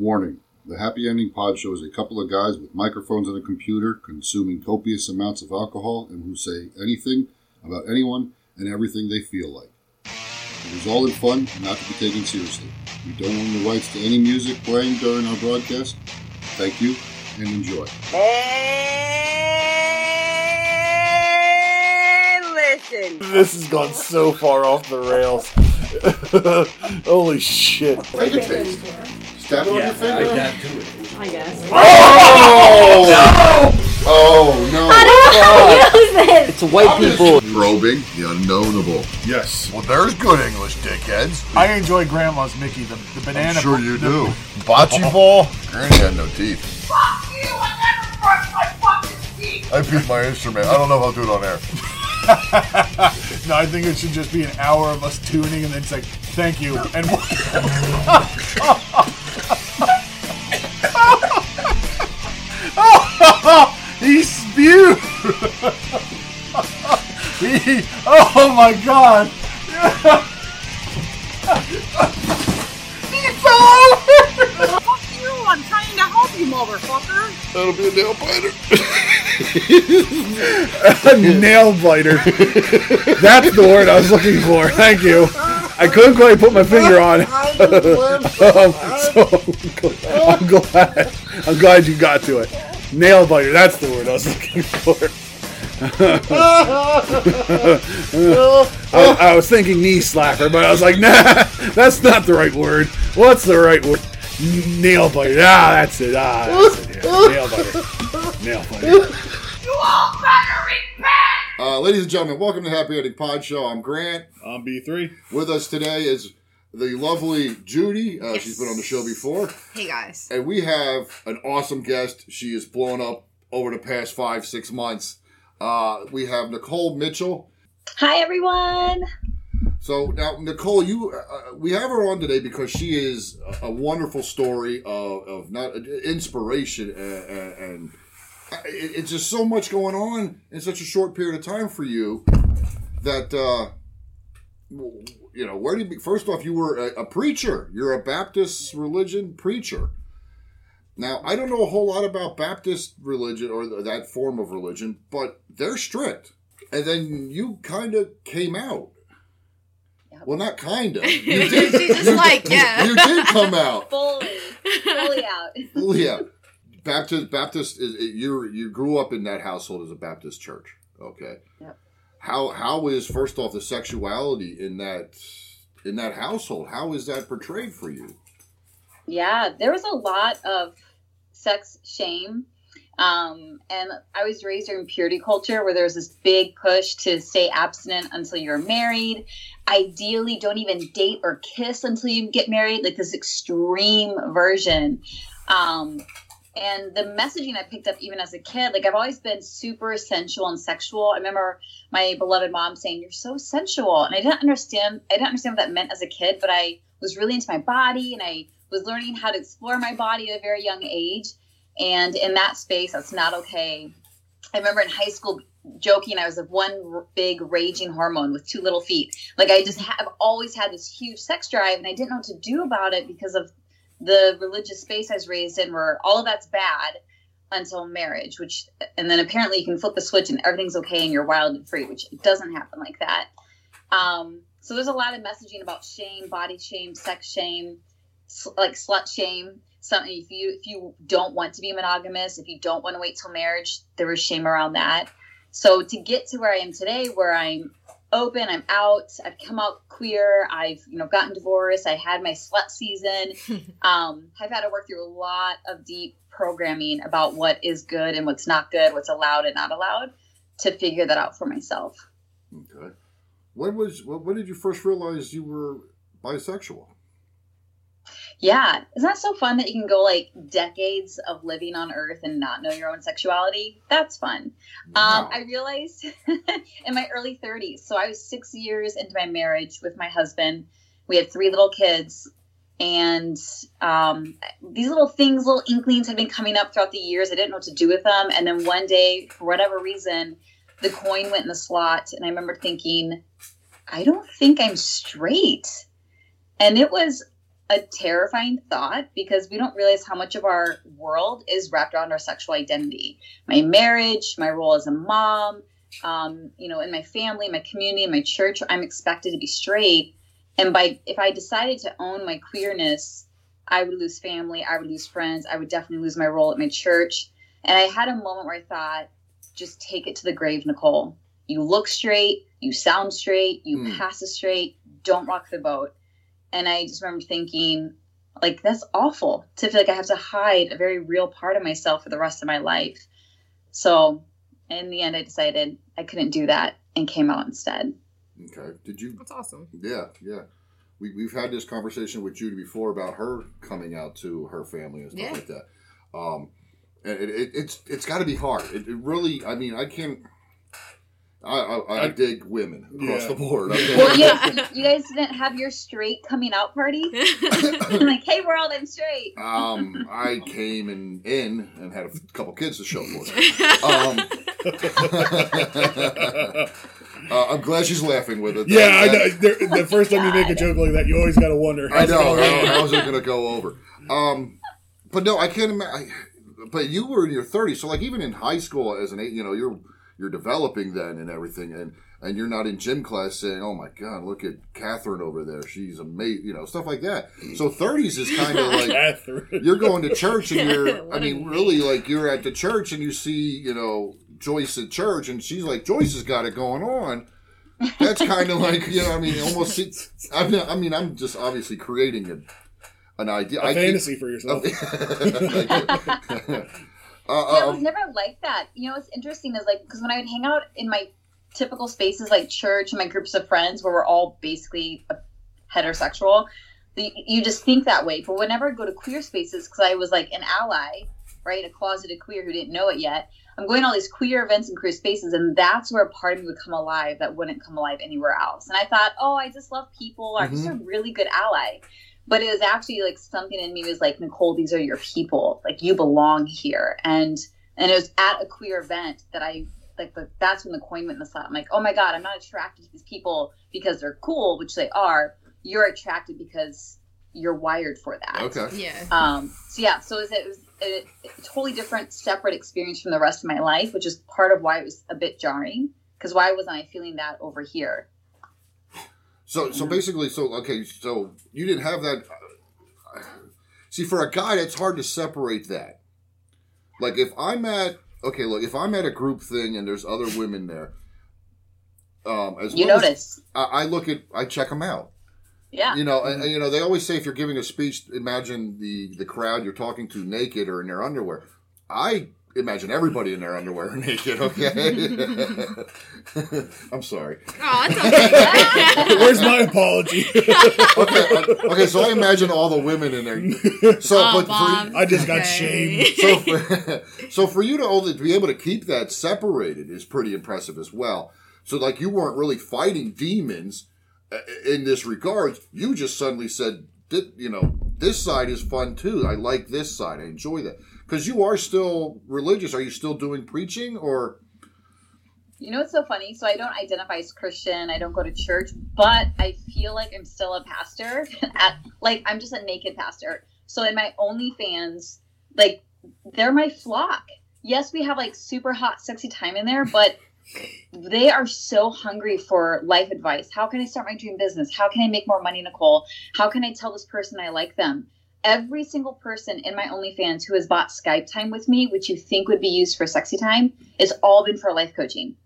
Warning The Happy Ending Pod Show is a couple of guys with microphones and a computer consuming copious amounts of alcohol and who say anything about anyone and everything they feel like. It is all in fun and not to be taken seriously. We don't own the rights to any music playing during our broadcast. Thank you and enjoy. Hey, listen. This has gone so far off the rails. Holy shit. Take a taste. Stab it on your finger. I guess. Oh! Oh, no. It's white people. Probing the unknownable. Yes. Well, there's good English, dickheads. I enjoy Grandma's Mickey, the, the banana. I'm sure you do. Bocce oh. ball? Granny had no teeth. Fuck you! I never brushed my fucking teeth. I beat my instrument. I don't know how to do it on air. No, I think it should just be an hour of us tuning and then it's like, thank you. And he spewed. he, oh my god. he fell over. Fuck you. I'm trying to help you, motherfucker. That'll be a nail biter. A nail biter. That's the word I was looking for. Thank you. I couldn't quite put my finger on it. Um, so I'm glad. I'm glad you got to it. Nail biter. That's the word I was looking for. I, I was thinking knee slapper, but I was like, nah, that's not the right word. What's the right word? Nail biter. Ah, that's it. Ah, that's it. Yeah. Nail biter. Nail biter. Uh, ladies and gentlemen, welcome to Happy Ending Pod Show. I'm Grant. On B3. With us today is the lovely Judy. Uh, She's been on the show before. Hey, guys. And we have an awesome guest. She has blown up over the past five, six months. Uh, we have Nicole Mitchell. Hi, everyone. So now, Nicole, you uh, we have her on today because she is a, a wonderful story of, of not inspiration and, and, and it, it's just so much going on in such a short period of time for you that uh, you know where do you be, first off you were a, a preacher you're a Baptist religion preacher now I don't know a whole lot about Baptist religion or th- that form of religion but they're strict and then you kind of came out well not kind of you did just like, yeah. you did come out Fully, fully out. well, yeah. Baptist Baptist is you you grew up in that household as a Baptist church. Okay. Yep. How how is first off the sexuality in that in that household? How is that portrayed for you? Yeah, there was a lot of sex shame. Um, and I was raised in purity culture where there's this big push to stay abstinent until you're married. Ideally, don't even date or kiss until you get married, like this extreme version. Um, and the messaging I picked up even as a kid, like I've always been super sensual and sexual. I remember my beloved mom saying, "You're so sensual," and I didn't understand. I didn't understand what that meant as a kid, but I was really into my body, and I was learning how to explore my body at a very young age. And in that space, that's not okay. I remember in high school joking I was of one big raging hormone with two little feet. Like I just have always had this huge sex drive, and I didn't know what to do about it because of the religious space I was raised in, where all of that's bad until marriage. Which, and then apparently you can flip the switch and everything's okay and you're wild and free, which doesn't happen like that. Um, so there's a lot of messaging about shame, body shame, sex shame, sl- like slut shame. Something if you if you don't want to be monogamous, if you don't want to wait till marriage, there was shame around that. So to get to where I am today, where I'm open, I'm out, I've come out queer, I've you know gotten divorced, I had my slut season. um, I've had to work through a lot of deep programming about what is good and what's not good, what's allowed and not allowed, to figure that out for myself. Okay. When was when, when did you first realize you were bisexual? Yeah, isn't that so fun that you can go like decades of living on Earth and not know your own sexuality? That's fun. Wow. Um, I realized in my early 30s. So I was six years into my marriage with my husband. We had three little kids. And um, these little things, little inklings had been coming up throughout the years. I didn't know what to do with them. And then one day, for whatever reason, the coin went in the slot. And I remember thinking, I don't think I'm straight. And it was a terrifying thought because we don't realize how much of our world is wrapped around our sexual identity. My marriage, my role as a mom, um, you know, in my family, my community, my church, I'm expected to be straight. And by if I decided to own my queerness, I would lose family, I would lose friends, I would definitely lose my role at my church. And I had a moment where I thought, just take it to the grave, Nicole. You look straight, you sound straight, you Hmm. pass as straight, don't rock the boat. And I just remember thinking, like, that's awful to feel like I have to hide a very real part of myself for the rest of my life. So in the end, I decided I couldn't do that and came out instead. Okay. Did you? That's awesome. Yeah, yeah. We, we've had this conversation with Judy before about her coming out to her family and stuff Yeah. like that. Um, and it, it, it's it's got to be hard. It, it really. I mean, I can't. I I, I I- dig women across Yeah. the board. Okay? Well, you, you guys didn't have your straight coming out party? like, hey, world, I'm straight. Um, I came in, in and had a couple kids to show for it. Um, uh, I'm glad she's laughing with it. yeah, I know. There, the first time you make a joke like that, you always got to wonder. I know. How, how's it going to go over? Um, but no, I can't imagine. But you were in your 30s, so like even in high school, as an eight, you know, you're you're developing then and everything, and and you're not in gym class saying, "Oh my God, look at Catherine over there, she's amazing," you know, stuff like that. So 30s is kind of like you're going to church and you're i mean really like you're at the church and you see you know joyce at church and she's like joyce has got it going on. That's kind of like you know i mean almost it's, I, mean, I mean i'm just obviously creating a, an idea. A I think- fantasy for yourself. Uh, Yeah, it was never like that. You know, what's interesting is like because when I would hang out in my typical spaces like church and my groups of friends where we're all basically heterosexual, the, you just think that way. But whenever I go to queer spaces, because I was like an ally, right, a closeted queer who didn't know it yet, I'm going to all these queer events and queer spaces, and that's where a part of me would come alive that wouldn't come alive anywhere else. And I thought, oh, I just love people. I'm just a really good ally. But it was actually like something in me was like, Nicole, these are your people. Like you belong here. And and it was at a queer event that I like the, that's when the coin went in the slot. I'm like, oh my God, I'm not attracted to these people because they're cool, which they are. You're attracted because you're wired for that. okay yeah. Um, so yeah, so it was, it was a, a totally different, separate experience from the rest of my life, which is part of why it was a bit jarring. Because why wasn't I feeling that over here? So so basically so okay so you didn't have that see for a guy it's hard to separate that like if i'm at okay look if i'm at a group thing and there's other women there um as You well as- notice, I, I look at I check them out. yeah. You know, and, and, you know they always say if you're giving a speech, imagine the the crowd you're talking to naked or in their underwear. I imagine everybody in their underwear naked. Okay, I'm sorry. Oh, it's okay. Where's my apology? Okay, uh, okay, so I imagine all the women in there. So, oh, but for, I just got shamed. so for, so for you to only to be able to keep that separated is pretty impressive as well. So like you weren't really fighting demons uh, in this regard. You just suddenly said, you know, this side is fun too. I like this side. I enjoy that because you are still religious. Are you still doing preaching or? You know what's so funny? So I don't identify as Christian. I don't go to church, but I feel like I'm still a pastor. At like I'm just a naked pastor. So in my OnlyFans, like they're my flock. Yes, we have like super hot, sexy time in there, but they are so hungry for life advice. How can I start my dream business? How can I make more money, Nicole? How can I tell this person I like them? Every single person in my OnlyFans who has bought Skype time with me, which you think would be used for sexy time, it's all been for life coaching.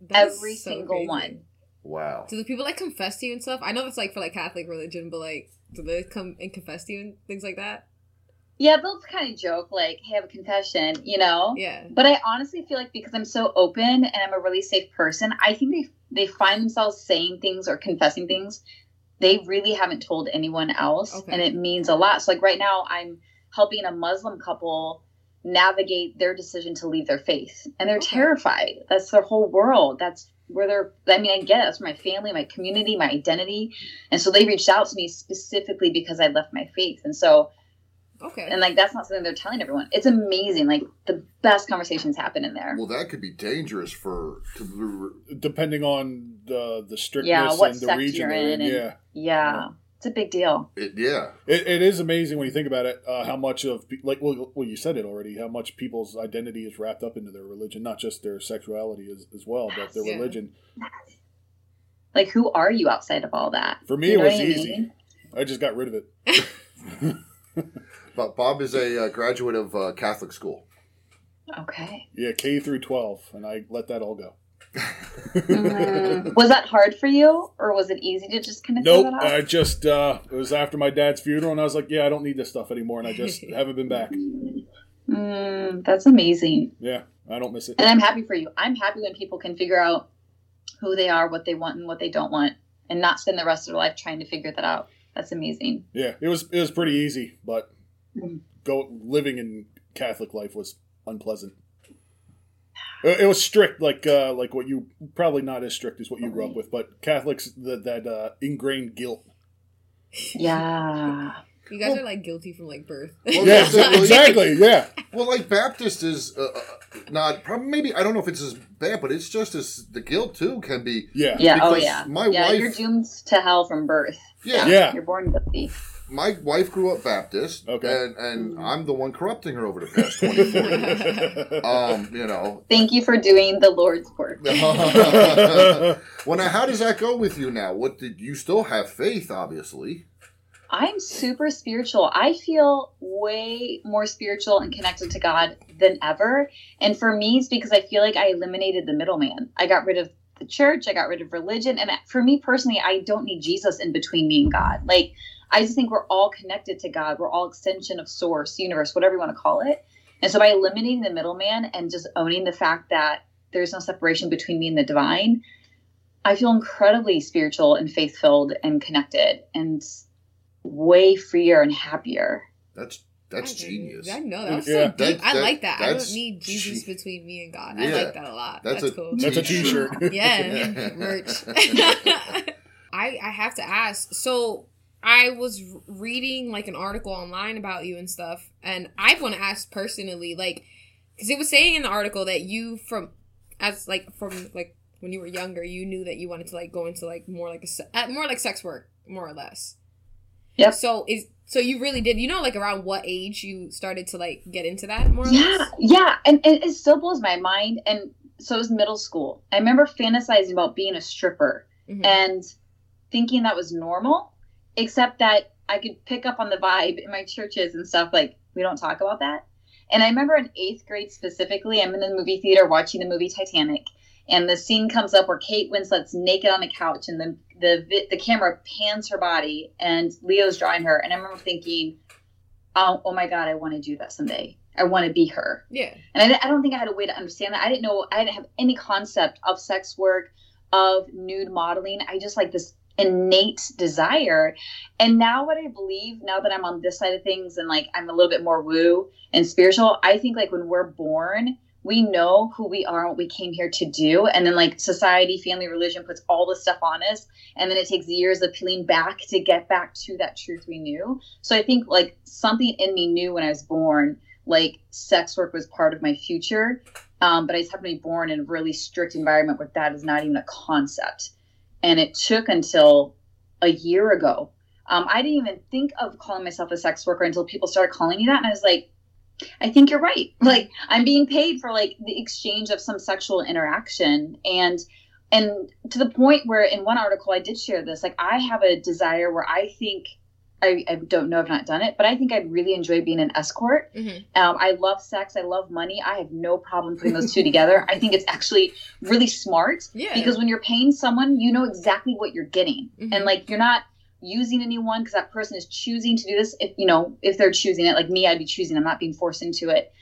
That's Every so single crazy. one. Wow. Do the people like confess to you and stuff? I know that's like for like Catholic religion, but like, do they come and confess to you and things like that? Yeah, they'll kind of joke like, "Hey, I have a confession," you know. Yeah. But I honestly feel like because I'm so open and I'm a really safe person, I think they they find themselves saying things or confessing things they really haven't told anyone else, Okay. and it means a lot. So like right now, I'm helping a Muslim couple navigate their decision to leave their faith, and they're Okay. terrified. That's their whole world. That's where they're. I mean, I get it. That's my family, my community, my identity, and so they reached out to me specifically because I left my faith, and so Okay. and like that's not something they're telling everyone. It's amazing. Like the best conversations happen in there. Well, that could be dangerous for to Depending on the the strictness Yeah, what and the sect region you're in in. and- Yeah. Yeah. It's a big deal. It, yeah. It, it is amazing when you think about it, uh, how much of like well, well, you said it already, how much people's identity is wrapped up into their religion, not just their sexuality as, as well, but their Yeah. religion. Like, who are you outside of all that? For me, You it was what I easy. I just got rid of it. But Bob is a uh, graduate of uh, Catholic school. Okay. Yeah, K through twelve, and I let that all go. Mm, was that hard for you, or was it easy to just kind of Nope, throw that I just uh, it was after my dad's funeral, and I was like, yeah, I don't need this stuff anymore, and I just haven't been back. Mm, that's amazing, Yeah, I don't miss it. and I'm happy for you. I'm happy when people can figure out who they are, what they want, and what they don't want, and not spend the rest of their life trying to figure that out. That's amazing. Yeah, it was it was pretty easy, but. Go living in Catholic life was unpleasant. It, it was strict, like uh, like what you probably not as strict as what you grew up with, but Catholics that that uh, ingrained guilt. Yeah. You guys Well- are like guilty from like birth. Well, Yeah, that's exactly. Yeah, Well, like Baptist is uh, uh, not probably maybe I don't know if it's as bad, but it's just as the guilt too can be. yeah, Yeah. Oh yeah. my yeah. wife- You're doomed to hell from birth. Yeah, Yeah. You're born guilty. My wife grew up Baptist, Okay. and and I'm the one corrupting her over the past 24 years. Um, you know. Thank you for doing the Lord's work. well, now how does that go with you now? What did you still have faith? Obviously. I'm super spiritual. I feel way more spiritual and connected to God than ever. And for me, it's because I feel like I eliminated the middleman. I got rid of the church, I got rid of religion. And for me personally, I don't need Jesus in between me and God. Like, I just think we're all connected to God. We're all extension of source, universe, whatever you want to call it. And so by eliminating the middleman and just owning the fact that there's no separation between me and the divine, I feel incredibly spiritual and faith filled and connected and way freer and happier. That's that's I didn't- genius. I know that was Yeah, so deep. that- I like that. I don't need Jesus che- between me and God. Yeah, I like that a lot. that's That's, a cool. that's a T-shirt. yeah, merch. I I have to ask. So I was reading like an article online about you and stuff, and I want to ask personally, like, because it was saying in the article that you from as like from like when you were younger, you knew that you wanted to like go into like more like a se- uh, more like sex work, more or less. Yep. So is so you really did. You know, like around what age you started to like get into that more? Or Yeah, less? yeah, and, and it still blows my mind. And so it was middle school. I remember fantasizing about being a stripper Mhm. and thinking that was normal, except that I could pick up on the vibe in my churches and stuff. Like we don't talk about that. And I remember in eighth grade specifically, I'm in the movie theater watching the movie Titanic, and the scene comes up where Kate Winslet's naked on the couch, and the the the camera pans her body, and Leo's drawing her, and I remember thinking, oh, oh my god, I want to do that someday. I want to be her. yeah. And I, I don't think I had a way to understand that. I didn't know, I didn't have any concept of sex work, of nude modeling. I just like this innate desire. And now, what I believe, now that I'm on this side of things and like I'm a little bit more woo and spiritual, I think like when we're born, we know who we are what we came here to do. And then like society, family, religion puts all this stuff on us. And then it takes years of peeling back to get back to that truth we knew. So I think like something in me knew when I was born like sex work was part of my future. Um, but I just happened to be born in a really strict environment where that is not even a concept. And it took until a year ago. Um, I didn't even think of calling myself a sex worker until people started calling me that. And I was like, I think you're right. Like I'm being paid for like the exchange of some sexual interaction. And and to the point where in one article I did share this, like I have a desire where I think I, I don't know, I've not done it, but I think I'd really enjoy being an escort. Mhm. Um, I love sex. I love money. I have no problem putting those two together. I think it's actually really smart Yeah. because when you're paying someone, you know exactly what you're getting, Mhm. and like you're not using anyone because that person is choosing to do this. If you know, if they're choosing it, like me, I'd be choosing. I'm not being forced into it.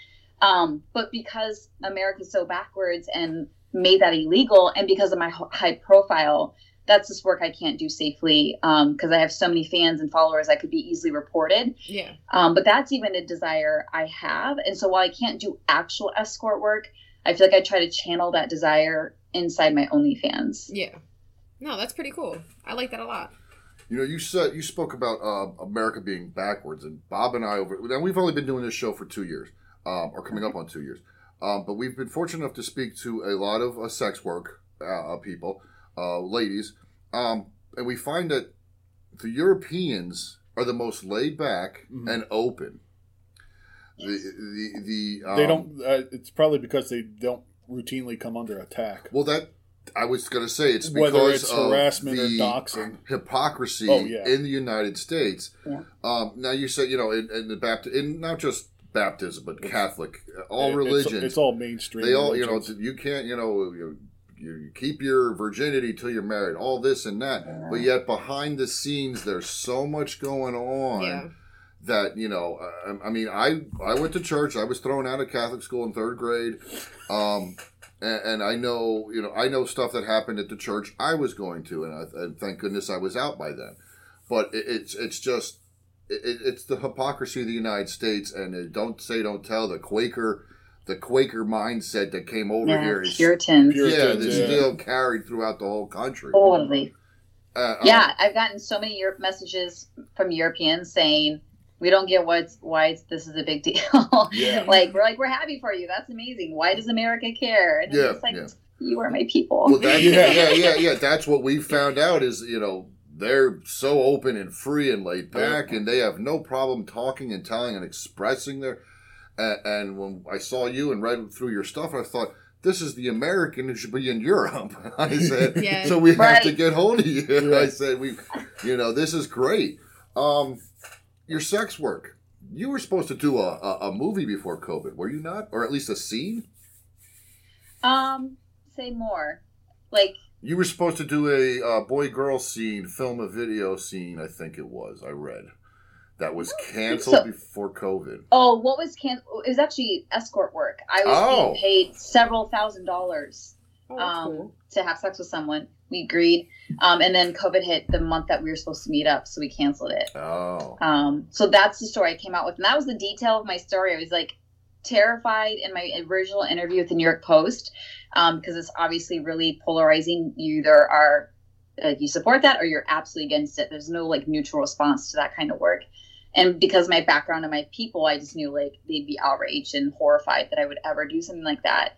Um, but because America's so backwards and made that illegal, and because of my high profile, that's this work I can't do safely because I have so many fans and followers. I could be easily reported. yeah. Um, but that's even a desire I have. And so while I can't do actual escort work, I feel like I try to channel that desire inside my OnlyFans. Yeah. No, that's pretty cool. I like that a lot. You know, you said you spoke about uh, America being backwards, and Bob and I over. And we've only been doing this show for two years, um, or coming up on two years. Um, but we've been fortunate enough to speak to a lot of uh, sex work uh, people, uh, ladies, um, and we find that the Europeans are the most laid back Mhm. and open. The the the um, they don't. Uh, it's probably because they don't routinely come under attack. Well, that I was going to say it's because Whether it's of harassment or the doxing. hypocrisy Oh, yeah. in the United States. Yeah. Um, now you say you know in, in the Baptist, in not just Baptism but Catholic, uh, all It- it's- religions. It's, all mainstream. they all you know you can't you know you, you keep your virginity till you're married all this and that but yet behind the scenes there's so much going on Yeah. that you know uh, i mean i i went to church i was thrown out of catholic school in third grade um and, and i know you know i know stuff that happened at the church i was going to and, I, and thank goodness i was out by then but it, it's it's just it, it's the hypocrisy of the united states and it, don't say don't tell the quaker the quaker mindset that came over Yeah, here is Puritans. Pure- yeah, Puritans, that's yeah. still carried throughout the whole country. Totally. Uh, Yeah, I've gotten so many Europe messages from Europeans saying we don't get what's why it's, this is a big deal. Yeah. like we're like we're happy for you. That's amazing. Why does America care? And Yeah, it's like yeah. you are my people. Well, that, Yeah. yeah. yeah, yeah, That's what we found out is you know they're so open and free and laid back, and they have no problem talking and telling and expressing their. Uh, and when I saw you and read through your stuff, I thought this is the American who should be in Europe. I said, Yeah. so we have to get hold of you. Yeah. I said, we, you know, this is great. Um, your sex work. You were supposed to do a, a, a movie before COVID, were you not, or at least a scene? um, say more. Like You were supposed to do a uh, boy girl scene, film a video scene, I think it was. I read. That was canceled So- before COVID. oh, what was can? It was actually escort work. I was Oh. being paid several thousand dollars Oh, um, cool. to have sex with someone. We agreed, um, and then COVID hit the month that we were supposed to meet up, so we canceled it. Oh. Um, so that's the story I came out with, and that was the detail of my story. I was like terrified in my original interview with the New York Post um, because it's obviously really polarizing. You either are uh, you support that or you're absolutely against it. There's no like neutral response to that kind of work. And because my background and my people, I just knew like they'd be outraged and horrified that I would ever do something like that.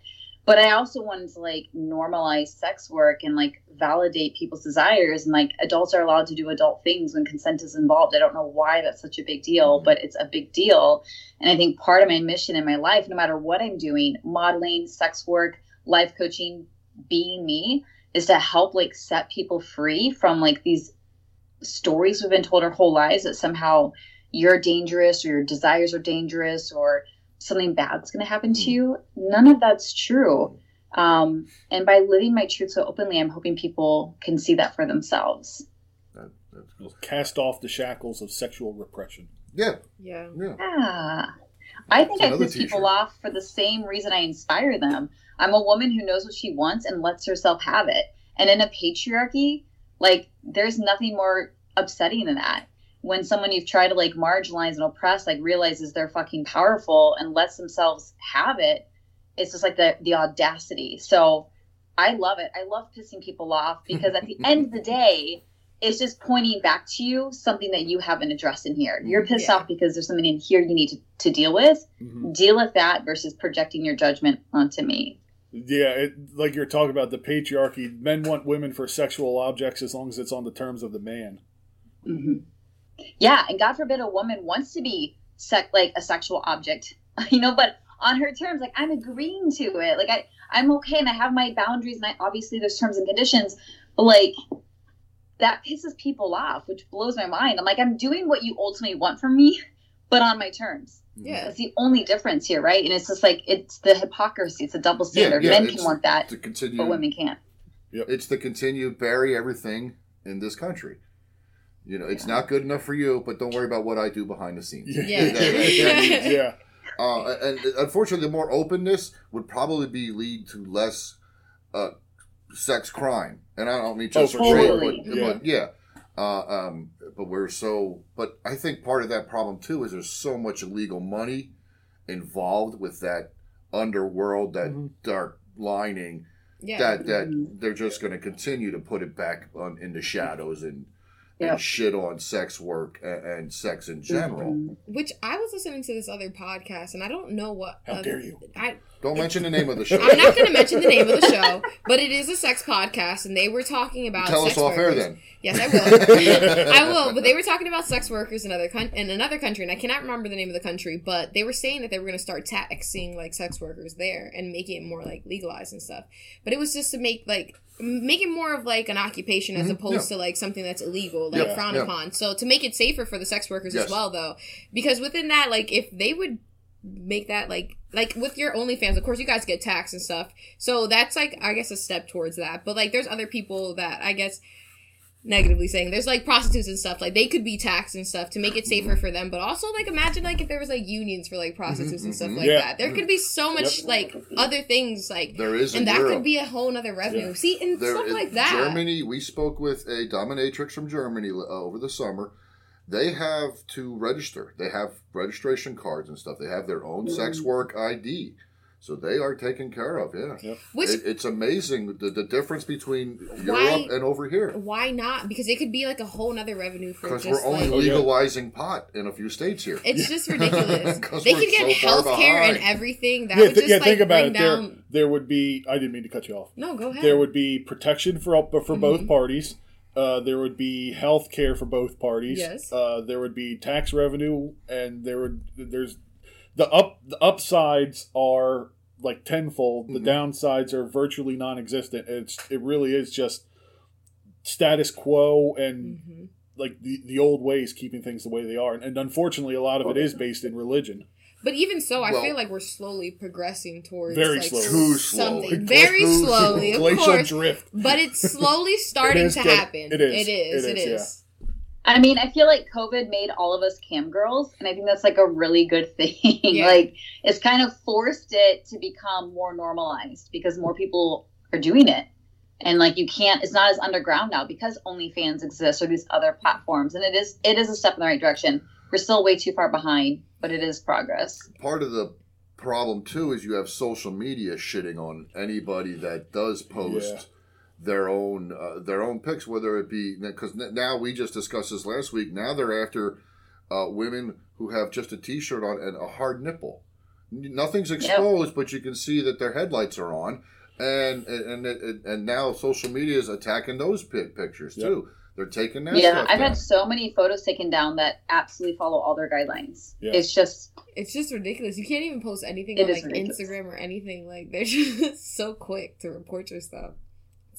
But I also wanted to like normalize sex work and like validate people's desires and like adults are allowed to do adult things when consent is involved. I don't know why that's such a big deal, mm-hmm. but it's a big deal. And I think part of my mission in my life, no matter what I'm doing, modeling, sex work, life coaching, being me, is to help like set people free from like these stories we've been told our whole lives that somehow you're dangerous or your desires are dangerous or something bad's going to happen to you. None of that's true. Um, and by living my truth so openly, I'm hoping people can see that for themselves. That, cool. Cast off the shackles of sexual repression. Yeah, Yeah. yeah. Yeah. I think I another piss people off for the same reason I inspire them. I'm a woman who knows what she wants and lets herself have it. And in a patriarchy, like there's nothing more upsetting than that. When someone you've tried to like marginalize and oppress like realizes they're fucking powerful and lets themselves have it, it's just like the the audacity. So I love it. I love pissing people off because at the end of the day, it's just pointing back to you something that you haven't addressed in here. You're pissed Yeah. off because there's something in here you need to, to deal with. Mhm. Deal with that versus projecting your judgment onto me. Yeah, it, like you're talking about the patriarchy. Men want women for sexual objects as long as it's on the terms of the man. hmm Yeah, and God forbid a woman wants to be sec- like a sexual object, you know, but on her terms, like I'm agreeing to it. Like I, I'm okay, and I have my boundaries, and I obviously there's terms and conditions, but like that pisses people off, which blows my mind. I'm like, I'm doing what you ultimately want from me, but on my terms. Yeah. That's the only difference here, right? And it's just like it's the hypocrisy. It's a double standard. yeah, Men can want that, continue, but women can't. Yeah, It's the continue bury everything in this country. You know, it's not good enough for you, but don't worry about what I do behind the scenes. Yeah. That- that- that- yeah. Uh, and unfortunately, the more openness would probably be lead to less uh, sex crime. And I don't mean just Oh, for for rape, but yeah. But, yeah. Uh, um, but we're so. But I think part of that problem too is there's so much illegal money involved with that underworld, that Mhm. dark lining, Yeah. that that Mhm. they're just going to continue to put it back on in the shadows and Yep. and shit on sex work and, and sex in general. Mhm. Which I was listening to this other podcast, and I don't know what. How dare you. I Don't mention the name of the show. I'm not going to mention the name of the show, but it is a sex podcast, and they were talking about. Tell sex us off air workers. then. Yes, I will. I will. But they were talking about sex workers in other con- in another country, and I cannot remember the name of the country. But they were saying that they were going to start taxing like sex workers there and making it more like legalized and stuff. But it was just to make like make it more of like an occupation as Mhm, opposed yeah. to like something that's illegal, like Yeah, frowned yeah. upon. So to make it safer for the sex workers Yes. as well, though, because within that, like if they would make that like like with your OnlyFans, of course you guys get taxed and stuff. So that's like I guess a step towards that. But like there's other people that I guess negatively saying there's like prostitutes and stuff like they could be taxed and stuff to make it safer for them but also like imagine like if there was like unions for like prostitutes and stuff mhm. like Yeah. that there could be so much like other things like There is and that Europe. could be a whole nother revenue Yeah. see and There stuff like that Germany, we spoke with a dominatrix from Germany uh, over the summer. They have to register. They have registration cards and stuff. They have their own Mm. sex work ID. So they are taken care of, yeah. which It, it's amazing the, the difference between Why- Europe and over here. why not because it could be like a whole nother revenue for Because we're only like Oh, yeah. legalizing pot in a few states here. it's just ridiculous 'Cause they could get so health care and everything that yeah, would th- just yeah. like think about bring it. down There, there would be. I didn't mean to cut you off. no go ahead There would be protection for up for both Mhm. parties. Uh, there would be health care for both parties. Yes. Uh, there would be tax revenue, and there would there's the up the upsides are like tenfold. The Mhm. downsides are virtually non-existent. It's it really is just status quo and hmm like the, the old ways keeping things the way they are. And, and unfortunately, a lot of it is based in religion. But even so, I Well- feel like we're slowly progressing towards Very like slowly. Too something slowly. very slowly, of Glacial course. drift. But it's slowly starting is to good. happen. It is. It is. It It is, is. I mean, I feel like COVID made all of us cam girls, and I think that's like a really good thing. Yeah. like, it's kind of forced it to become more normalized because more people are doing it. And like, you can't, it's not as underground now because OnlyFans exists or these other platforms. And it is, it is a step in the right direction. We're still way too far behind, but it is progress. Part of the problem too is you have social media shitting on anybody that does post Yeah. Their own uh, their own pics, whether it be because now we just discussed this last week. Now they're after uh, women who have just a t-shirt on and a hard nipple. Nothing's exposed, but you can see that their headlights are on, and and and, and now social media is attacking those pic- pictures Yep. too. They're taking that. yeah, stuff I've down. had so many photos taken down that absolutely follow all their guidelines. Yeah. It's just, It's just ridiculous. You can't even post anything It on like ridiculous. Instagram or anything. Like they're just so quick to report your stuff.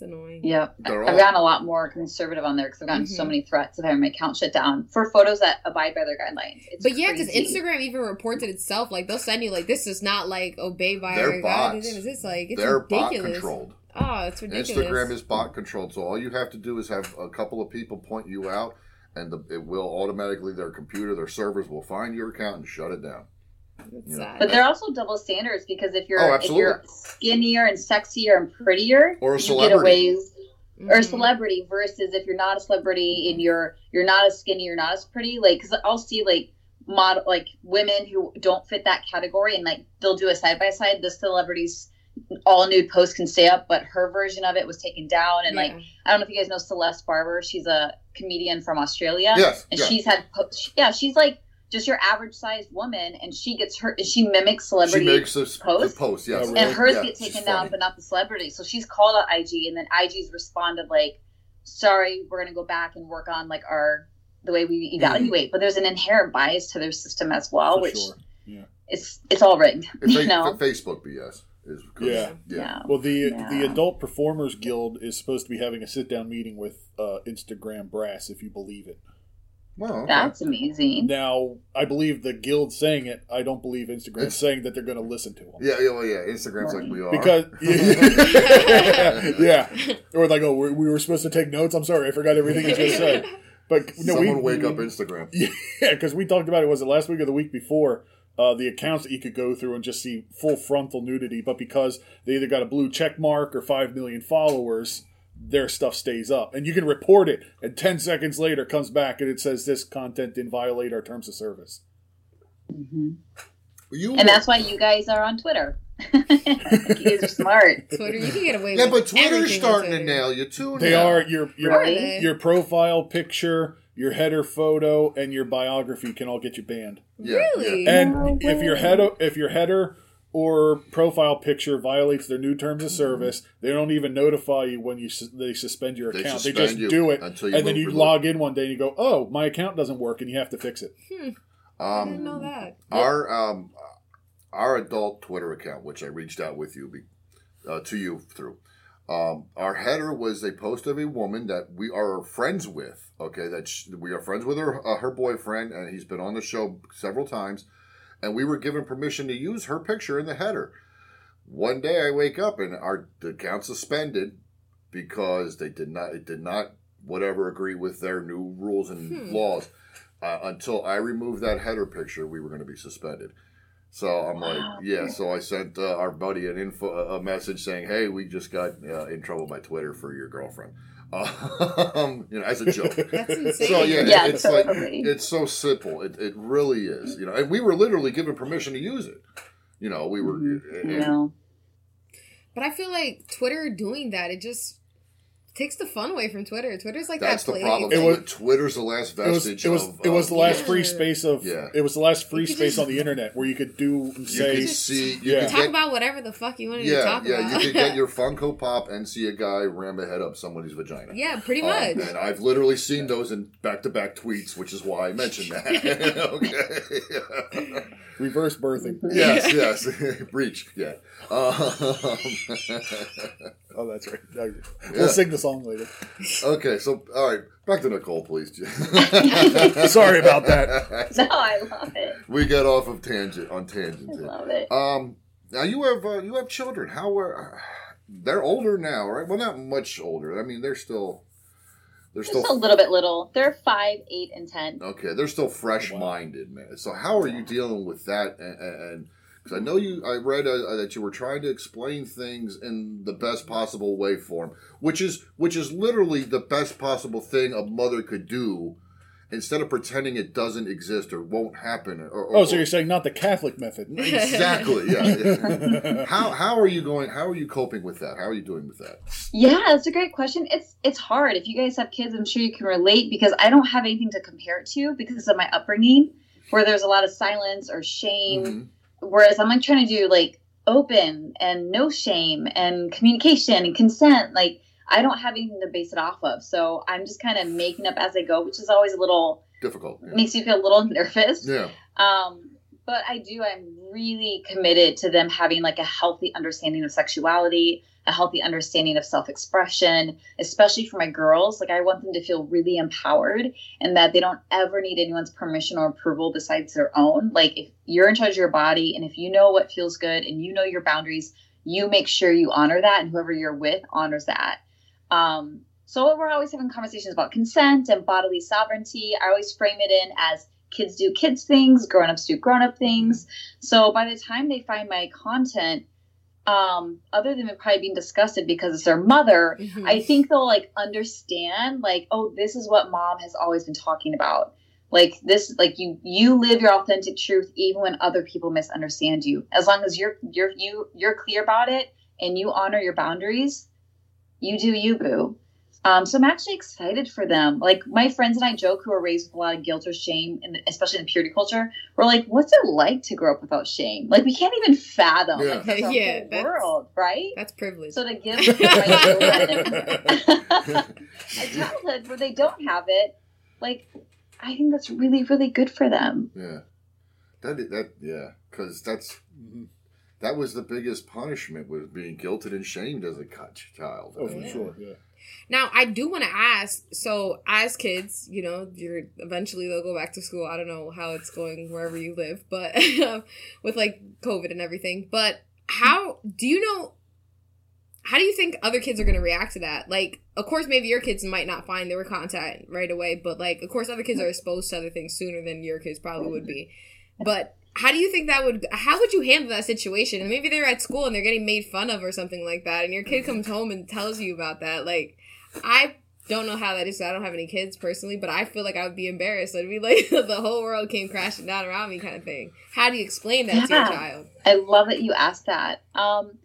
It's annoying. yeah. They're I've all- gotten a lot more conservative on there because I've gotten so Mhm. many threats of having my account shut down for photos that abide by their guidelines. It's But yeah, because. Instagram even reports it itself. Like they'll send you like this is not like obey by They're our bots. guidelines. It's like it's They're bot ridiculous. controlled. Oh, it's ridiculous. Instagram is bot controlled, so all you have to do is have a couple of people point you out, and the, it will automatically their computer, their servers will find your account and shut it down. It's Yeah. But they're also double standards because if you're Oh, if you're skinnier and sexier and prettier, Or a you get celebrity. away or a Mhm. celebrity versus if you're not a celebrity and you're you're not as skinny, you're not as pretty. Like, because I'll see like model like women who don't fit that category and like they'll do a side by side. The celebrities all nude post can stay up, but her version of it was taken down. And like I don't know if you guys know Celeste Barber. She's a comedian from Australia. Yes, and yeah. she's had po- yeah she's like just your average sized woman and she gets her she mimics celebrities. She celebrity makes this post? the post, yes. Really? and hers Yeah, get taken down funny. but not the celebrity so she's called out ig and then ig's responded like sorry we're going to go back and work on like our the way we evaluate but there's an inherent bias to their system as well For which sure. Yeah. it's it's all rigged It's you fa- know Facebook BS is 'cause- Yeah. yeah. Well, the Yeah. the Adult Performers Guild is supposed to be having a sit down meeting with uh, Instagram brass, if you believe it. Well, okay. that's amazing Now, I believe the guild saying it. I don't believe Instagram saying that they're going to listen to them. yeah, yeah, well, yeah. Instagram's like we are Because yeah, or like oh we, we were supposed to take notes. I'm sorry, I forgot everything you just said. But no, Someone we wake up Instagram. yeah, because we talked about it. Was it last week or the week before? Uh, the accounts that you could go through and just see full frontal nudity, but because they either got a blue check mark or five million followers, their stuff stays up, and you can report it. And ten seconds later, comes back and it says this content didn't violate our terms of service. Mhm. You and that's why you guys are on twitter you guys are smart. Twitter, you can get away Yeah, with but Twitter's everything on starting to nail you too. They now. are your your Are your profile picture, your header photo, and your biography can all get you banned. Yeah, Really? yeah. And No if your header if your header or profile picture violates their new terms of service, they don't even notify you when you sus- they suspend your They account. They suspend just you do it, until you and then move you the- log in one day and you go, "Oh, my account doesn't work," and you have to fix it. I didn't Um, know that. our um, our adult Twitter account, which I reached out with you be- uh, to you through. Um, our header was a post of a woman that we are friends with. Okay, that sh- we are friends with her uh, her boyfriend, and he's been on the show several times. And we were given permission to use her picture in the header. One day I wake up and our the account suspended because they did not it did not whatever agree with their new rules and Hmm. laws. Uh, until I removed that header picture, we were going to be suspended. So I'm Wow. like, yeah. So I sent uh, our buddy an info a message saying, "Hey, we just got uh, in trouble by Twitter for your girlfriend." Um, you know, as a joke. That's insane. So yeah, Yeah, it's like it's so simple. It, it really is. You know, and we were literally given permission to use it. You know, we were. Mm-hmm. and- No. But I feel like Twitter doing that, it just takes the fun away from Twitter. Twitter's like That's that the place. problem. It was- Twitter's the last It was vestige it was of. it was the last Yeah. free space of Yeah. it was the last free space just- on the internet where you could do You say could see. You Yeah. could Talk get, about whatever the fuck you wanted to yeah, talk yeah. about. You could get your Funko Pop and see a guy ram a head up somebody's vagina. yeah, pretty Um, much. and I've literally seen those in back-to-back tweets, which is why I mentioned that. okay. reverse birthing. yes, yes. Breach. Yeah. Um, Oh, that's right. We'll sing the song later. okay, so all right, back to Nicole, please. Sorry about that. No, I love it. We got off of tangent on I tangent. here. love it. Um, now you have uh, you have children. How are they're older now, right? Well, not much older. I mean, they're still they're Just a little bit little. They're five, eight, and ten. okay. They're still fresh minded, man. So how are you dealing with that? And because I know you, I read uh, that you were trying to explain things in the best possible way for them, which is which is literally the best possible thing a mother could do. Instead of pretending it doesn't exist or won't happen, or, or Oh, so you're saying not the Catholic method? exactly, yeah. how how are you going? How are you coping with that? How are you doing with that? Yeah, that's a great question. It's it's hard. If you guys have kids, I'm sure you can relate because I don't have anything to compare it to because of my upbringing, where there's a lot of silence or shame. Mhm. Whereas I'm like trying to do like open and no shame and communication and consent. Like I don't have anything to base it off of, so I'm just kind of making up as I go, which is always a little Difficult. Yeah. makes you feel a little nervous. yeah. Um, but I do, I'm really committed to them having like a healthy understanding of sexuality, a healthy understanding of self expression, especially for my girls. Like, I want them to feel really empowered and that they don't ever need anyone's permission or approval besides their own. Like, if you're in charge of your body and if you know what feels good and you know your boundaries, you make sure you honor that and whoever you're with honors that. Um, so we're always having conversations about consent and bodily sovereignty. I always frame it in as kids do kids things, grown-ups do grown-up things. So by the time they find my content, um, other than probably being disgusted because it's their mother, Mhm. I think they'll like understand, like, oh, this is what mom has always been talking about. Like this, like you, you live your authentic truth even when other people misunderstand you. As long as you're you're you you're clear about it and you honor your boundaries, you do you, boo. Um, so I'm actually excited for them. Like my friends and I joke who are raised with a lot of guilt or shame, and especially in purity culture, we're like, "What's it like to grow up without shame? Like we can't even fathom Yeah. like, that's a Yeah, whole world, right?" That's privilege. So to give my children a childhood where they don't have it, like I think that's really, really good for them. Yeah. That that yeah, because that's that was the biggest punishment was being guilted and shamed as a child. Oh, for Yeah. sure. Yeah. Now, I do want to ask. So, as kids, you know, you're eventually they'll go back to school. I don't know how it's going wherever you live, but with like COVID and everything. But how do you know? How do you think other kids are going to react to that? Like, of course, maybe your kids might not find their content right away, but like, of course, other kids are exposed to other things sooner than your kids probably would be. But how do you think that would? How would you handle that situation? And maybe they're at school and they're getting made fun of or something like that, and your kid comes home and tells you about that. Like, I don't know how that is. So I don't have any kids personally, but I feel like I would be embarrassed. It'd be like the whole world came crashing down around me, kind of thing. How do you explain that to your child? I love that you asked that. Um,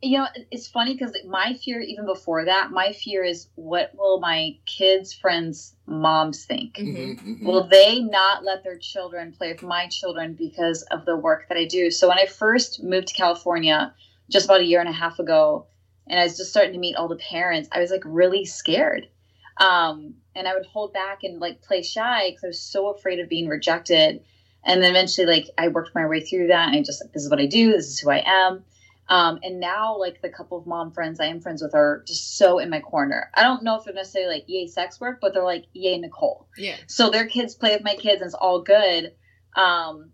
you know, it's funny because my fear, even before that, my fear is what will my kids' friends' moms think? Mhm. Mhm, mhm. Will they not let their children play with my children because of the work that I do? So when I first moved to California, just about a year and a half ago, and I was just starting to meet all the parents, I was like really scared. Um, and I would hold back and like play shy because I was so afraid of being rejected. And then eventually, like, I worked my way through that. And I just, like, this is what I do. This is who I am. Um, and now, like, the couple of mom friends I am friends with are just so in my corner. I don't know if they're necessarily like, yay, sex work, but they're like, yay, Nicole Yeah. so their kids play with my kids and it's all good um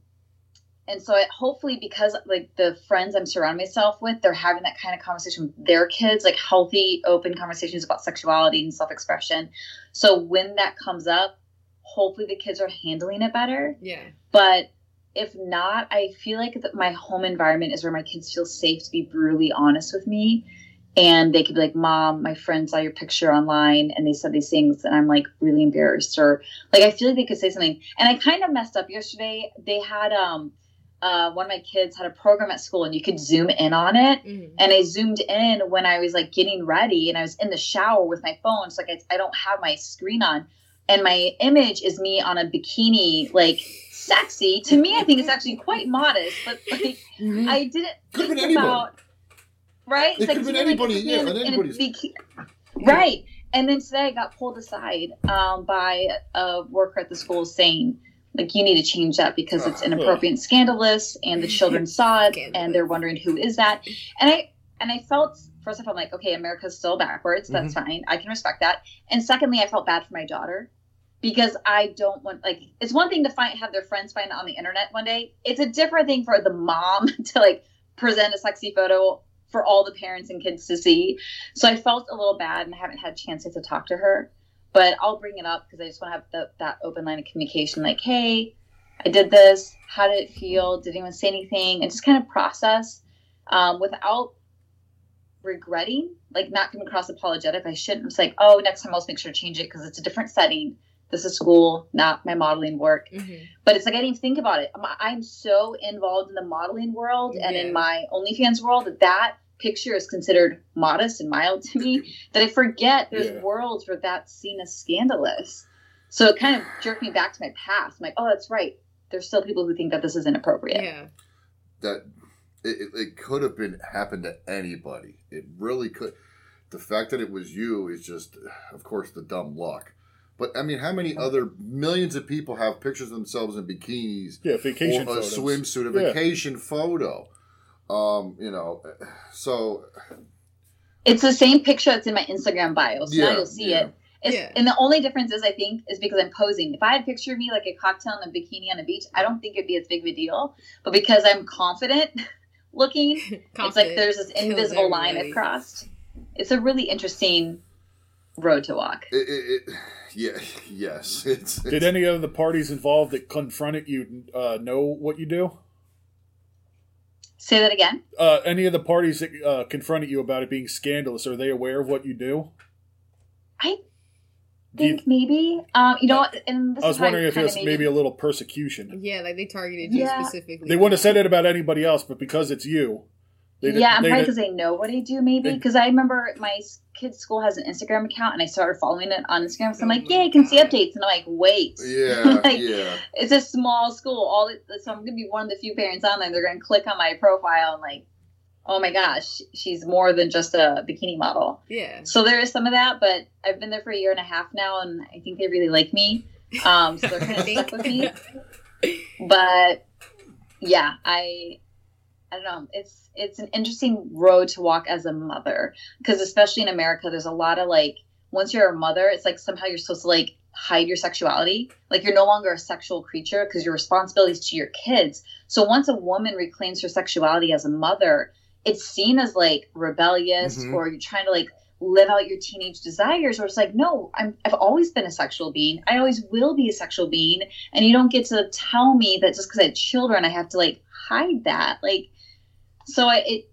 and so it, hopefully because like the friends i'm surrounding myself with they're having that kind of conversation with their kids like healthy open conversations about sexuality and self-expression. So when that comes up hopefully the kids are handling it better. Yeah. but if not i feel like that my home environment is where my kids feel safe to be brutally honest with me. And they could be like mom my friend saw your picture online and they said these things and i'm like really embarrassed or like i feel like they could say something. And i kind of messed up yesterday. They had um uh, one of my kids had a program at school and you could zoom in on it Mhm. and I zoomed in when I was like getting ready and I was in the shower with my phone. So like I, I don't have my screen on. And my image is me on a bikini, like sexy. To me, I think it's actually quite modest, but like Mhm. I didn't Could've think been anybody. about right. It could've been anybody, it's yeah, in- on in a anybody's- Right. And then today I got pulled aside um, by a worker at the school saying, like, you need to change that because it's ah, inappropriate and scandalous, and the children saw it, and they're wondering who is that. And I and I felt first off, I'm like, okay, America's still backwards. That's mm-hmm. fine. I can respect that. And secondly, I felt bad for my daughter because I don't want like it's one thing to find have their friends find it on the internet one day. It's a different thing for the mom to like present a sexy photo for all the parents and kids to see. So I felt a little bad and I haven't had a chance yet to talk to her. But I'll bring it up because I just want to have the, that open line of communication like, hey, I did this. How did it feel? Did anyone say anything? And just kind of process um, without regretting, like not coming across apologetic. I shouldn't. It's like, oh, next time I'll just make sure to change it because it's a different setting. This is school, not my modeling work. Mhm. But it's like I didn't even think about it. I'm, I'm so involved in the modeling world and in my OnlyFans world that that picture is considered modest and mild to me that I forget there's Yeah. worlds where that's seen as scandalous. So it kind of jerked me back to my past. I'm like, oh, that's right. There's still people who think that this is inappropriate. Yeah. that it, it, it could have been happened to anybody. It really could. The fact that it was you is just, of course, the dumb luck. But I mean, how many other millions of people have pictures of themselves in bikinis Yeah, vacation or a photos. swimsuit, a Yeah. vacation photo? Um, you know, so It's the same picture that's in my Instagram bio. So now you'll see yeah. it. It's, Yeah. And the only difference is, I think, is because I'm posing. If I had a picture of me like a cocktail in a bikini on a beach, I don't think it'd be as big of a deal. But because I'm confident looking, it's like there's this kills invisible line everybody. I've crossed. It's a really interesting road to walk. it, it, it yeah, yes. It's, Did it's any of the parties involved that confronted you uh, know what you do? Say that again. Uh, any of the parties that uh, confronted you about it being scandalous, are they aware of what you do? I Do you- think maybe. Um, you know what? And this I was wondering if it was made maybe a little persecution. Yeah, like they targeted you Yeah. specifically. They wouldn't have said it about anybody else, but because it's you, they yeah, I'm probably because they know what I do, maybe. Because I remember my kid's school has an Instagram account, and I started following it on Instagram. So I'm like, yeah, I can see updates, and I'm like, wait, yeah, Like, yeah. it's a small school. All it, so I'm gonna be one of the few parents on there. They're gonna click on my profile and like, oh my gosh, she's more than just a bikini model. Yeah. So there is some of that, but I've been there for a year and a half now, and I think they really like me. Um, so they're kind of stuck with me. But yeah, I I don't know. It's it's an interesting road to walk as a mother because especially in America, there's a lot of like once you're a mother, it's like somehow you're supposed to like hide your sexuality. Like you're no longer a sexual creature because your responsibility is to your kids. So once a woman reclaims her sexuality as a mother, it's seen as like rebellious Mhm. or you're trying to like live out your teenage desires or it's like no I'm, i've always been a sexual being i always will be a sexual being and you don't get to tell me that just because i had children i have to like hide that like so i it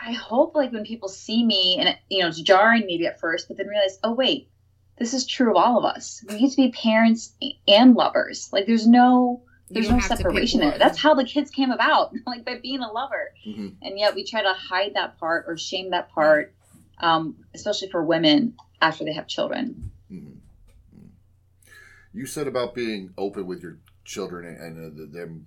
i hope like when people see me and it, you know it's jarring maybe at first but then realize oh wait this is true of all of us. We get to be parents and lovers. Like there's no there's no have to pick separation there. That's how the kids came about, like by being a lover. Mhm. And yet we try to hide that part or shame that part, um, especially for women after they have children. Mhm. You said about being open with your children and, and uh, the- them.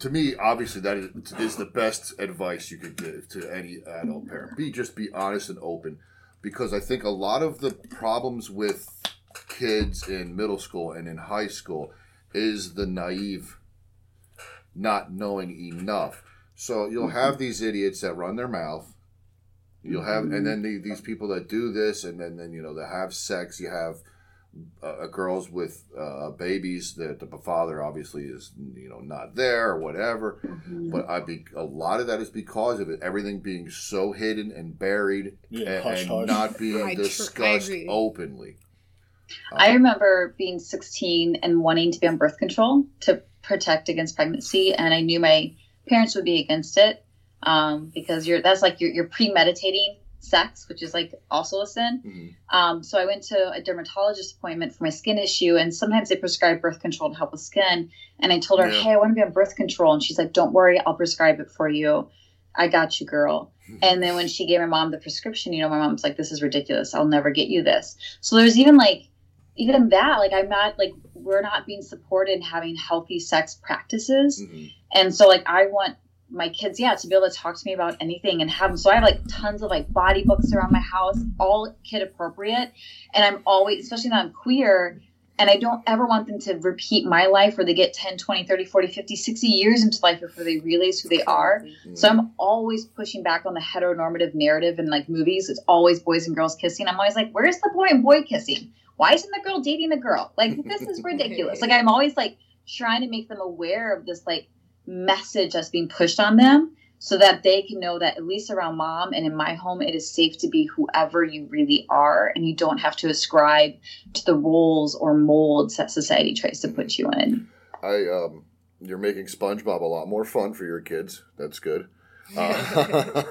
To me, obviously, that is, is the best advice you could give to any adult parent. Be just be honest and open, because I think a lot of the problems with kids in middle school and in high school is the naive, not knowing enough. So you'll have mm-hmm. these idiots that run their mouth. You'll have, and mm-hmm. then the, these people that do this, and then, then you know, they have sex. You have uh, girls with uh, babies that the father obviously is, you know, not there or whatever. But I be a lot of that is because of it. Everything being so hidden and buried, Yeah, and, hush, and hush. not being I tr- I discussed agree. openly. I remember being 16 and wanting to be on birth control to protect against pregnancy, and I knew my parents would be against it um, because you're that's like you're, you're premeditating sex, which is like also a sin. Mhm. Um, so I went to a dermatologist appointment for my skin issue, and sometimes they prescribe birth control to help with skin. And I told her, Yeah. "Hey, I want to be on birth control," and she's like, "Don't worry, I'll prescribe it for you. I got you, girl." And then when she gave my mom the prescription, you know, my mom's like, "This is ridiculous. I'll never get you this." So there's even like, even that, like, I'm not like we're not being supported in having healthy sex practices. Mhm. And so like I want my kids, yeah, to be able to talk to me about anything and have them. So I have like tons of like body books around my house, all kid appropriate. And I'm always, especially now I'm queer, and I don't ever want them to repeat my life where they get 10, 20, 30, 40, 50, 60 years into life before they realize who they are. So mm-hmm. I'm always pushing back on the heteronormative narrative in like movies. It's always boys and girls kissing. I'm always like, where's the boy and boy kissing? Why isn't the girl dating the girl? Like this is ridiculous. like I'm always like trying to make them aware of this like message that's being pushed on them so that they can know that at least around mom and in my home it is safe to be whoever you really are and you don't have to ascribe to the roles or molds that society tries to put you in. I um, you're making SpongeBob a lot more fun for your kids. That's good. Uh,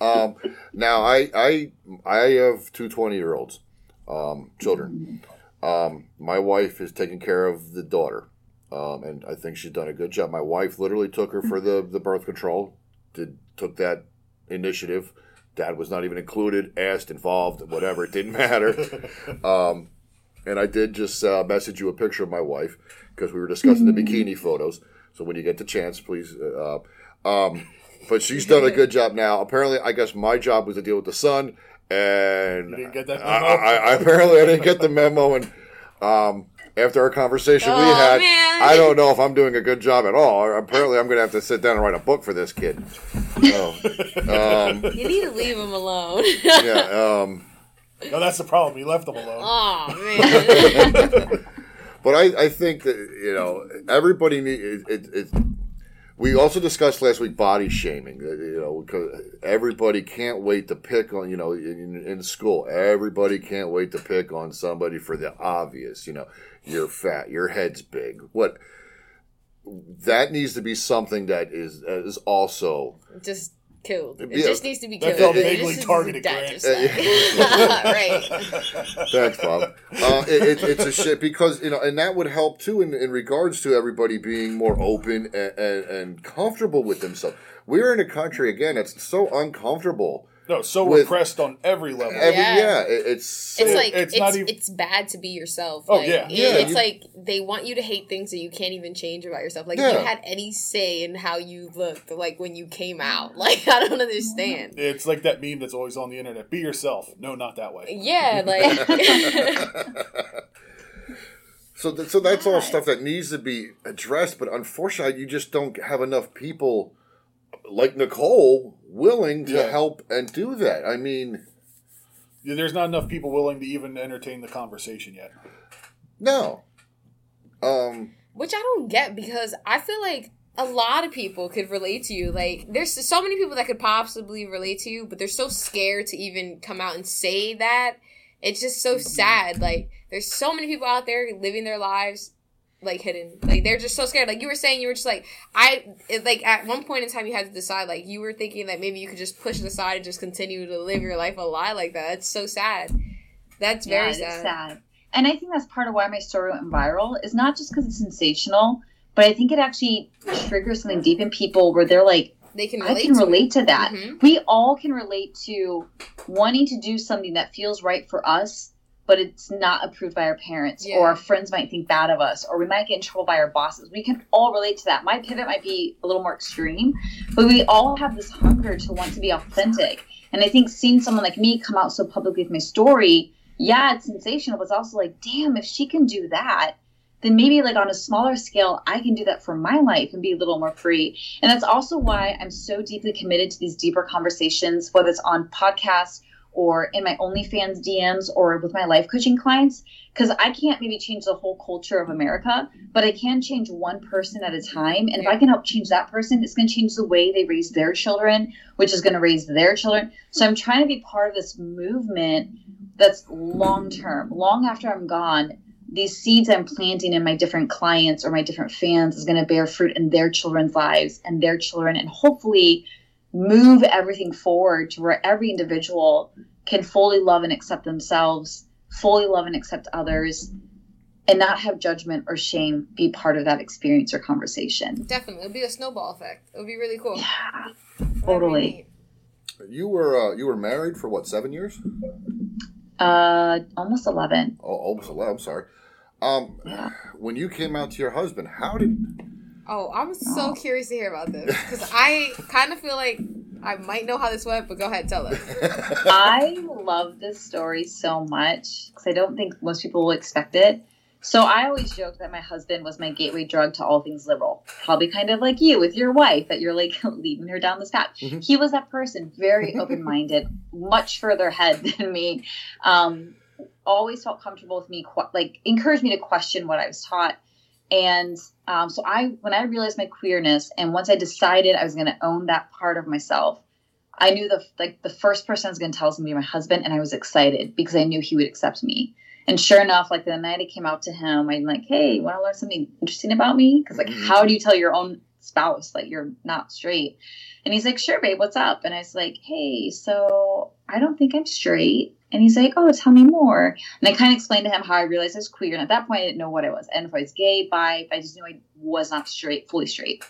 um, now I I I have two 20 year olds, um, children. Um, my wife is taking care of the daughter, um, and I think she's done a good job. My wife literally took her for the the birth control, did took that initiative. Dad was not even included, asked, involved, whatever. It didn't matter. Um, and I did just uh, message you a picture of my wife because we were discussing the bikini photos. So when you get the chance, please. Uh, um, but she's done a good job now. Apparently, I guess my job was to deal with the son, and You didn't get that I. I, I apparently I didn't get the memo. And um, after our conversation we Oh, had, man. I don't know if I'm doing a good job at all. Apparently, I'm going to have to sit down and write a book for this kid. So, um, You need to leave him alone. yeah. Um, No, that's the problem. You left them alone. oh man. But I, I think that you know everybody need it, it, it. We also discussed last week body shaming. You know, because everybody can't wait to pick on. You know, in, in school, everybody can't wait to pick on somebody for the obvious. You know, you're fat, your head's big. What that needs to be something that is is also just killed. It Yeah. just needs to be That killed. felt It vaguely targeted, that Grant. just like- right. Thanks, Bob. Uh, it, it, it's a shit because you know, and that would help too in, in regards to everybody being more open and, and, and comfortable with themselves. We're in a country again that's so uncomfortable. No, so With- repressed on every level. Every, yeah, Yeah. it, it's It's It- like it's it's not it's, bad to be yourself. Oh, Like, yeah. it- Yeah, it's you- like they want you to hate things that you can't even change about yourself. Like Yeah. you had any say in how you looked, like when you came out. Like I don't understand. It's like that meme that's always on the internet. Be yourself. No, not that way. Yeah, like so th- so that's all stuff that needs to be addressed. But unfortunately, you just don't have enough people like Nicole willing to Yeah. help and do that. I mean, Yeah, There's not enough people willing to even entertain the conversation yet. no. Um, which I don't get because I feel like a lot of people could relate to you. Like there's so many people that could possibly relate to you, but they're so scared to even come out and say that. It's just so sad. Like there's so many people out there living their lives like hidden. Like they're just so scared. Like you were saying, you were just like I it, like at one point in time you had to decide. Like you were thinking that maybe you could just push it aside and just continue to live your life a lie like that. That's so sad. That's very is sad. sad. And I think that's part of why my story went viral is not just because it's sensational, but I think it actually triggers something deep in people where they're like, They can I can to relate it. to that. Mhm. We all can relate to wanting to do something that feels right for us, but it's not approved by our parents, Yeah. or our friends might think bad of us, or we might get in trouble by our bosses. We can all relate to that. My pivot might be a little more extreme, but we all have this hunger to want to be authentic. And I think seeing someone like me come out so publicly with my story, yeah, it's sensational, but it's also like, damn, if she can do that, then maybe like on a smaller scale, I can do that for my life and be a little more free. And that's also why I'm so deeply committed to these deeper conversations, whether it's on podcasts or in my OnlyFans DMs or with my life coaching clients, because I can't maybe change the whole culture of America, but I can change one person at a time. And if I can help change that person, it's going to change the way they raise their children, which is going to raise their children. So I'm trying to be part of this movement that's long term, long after I'm gone. These seeds I'm planting in my different clients or my different fans is going to bear fruit in their children's lives and their children, and hopefully move everything forward to where every individual can fully love and accept themselves, fully love and accept others, and not have judgment or shame be part of that experience or conversation. Definitely, it'll be a snowball effect. It'll be really cool. Yeah, totally. You were uh, you were married for what seven years? Uh, almost eleven. Oh, almost eleven. I'm sorry. Um, Yeah. when you came out to your husband, how did? Oh, I'm so curious to hear about this because I kind of feel like I might know how this went, but go ahead, tell us. I love this story so much because I don't think most people will expect it. So I always joke that my husband was my gateway drug to all things liberal. Probably kind of like you with your wife, that you're like leading her down this path. Mhm. He was that person, very open minded, much further ahead than me. Um, always felt comfortable with me, qu- like encouraged me to question what I was taught. And um, so I, when I realized my queerness, and once I decided I was going to own that part of myself, I knew the like the first person I was going to tell was going to be my husband, and I was excited because I knew he would accept me. And sure enough, like the night I came out to him, I'm like, "Hey, you want to learn something interesting about me?" Because like, Mhm. how do you tell your own spouse like you're not straight? And he's like, "Sure, babe, what's up?" And I was like, "Hey, so I don't think I'm straight." And he's like, "Oh, tell me more." And I kind of explained to him how I realized I was queer. And at that point, I didn't know what I was. And if I was gay, bi, I just knew I was not straight, fully straight.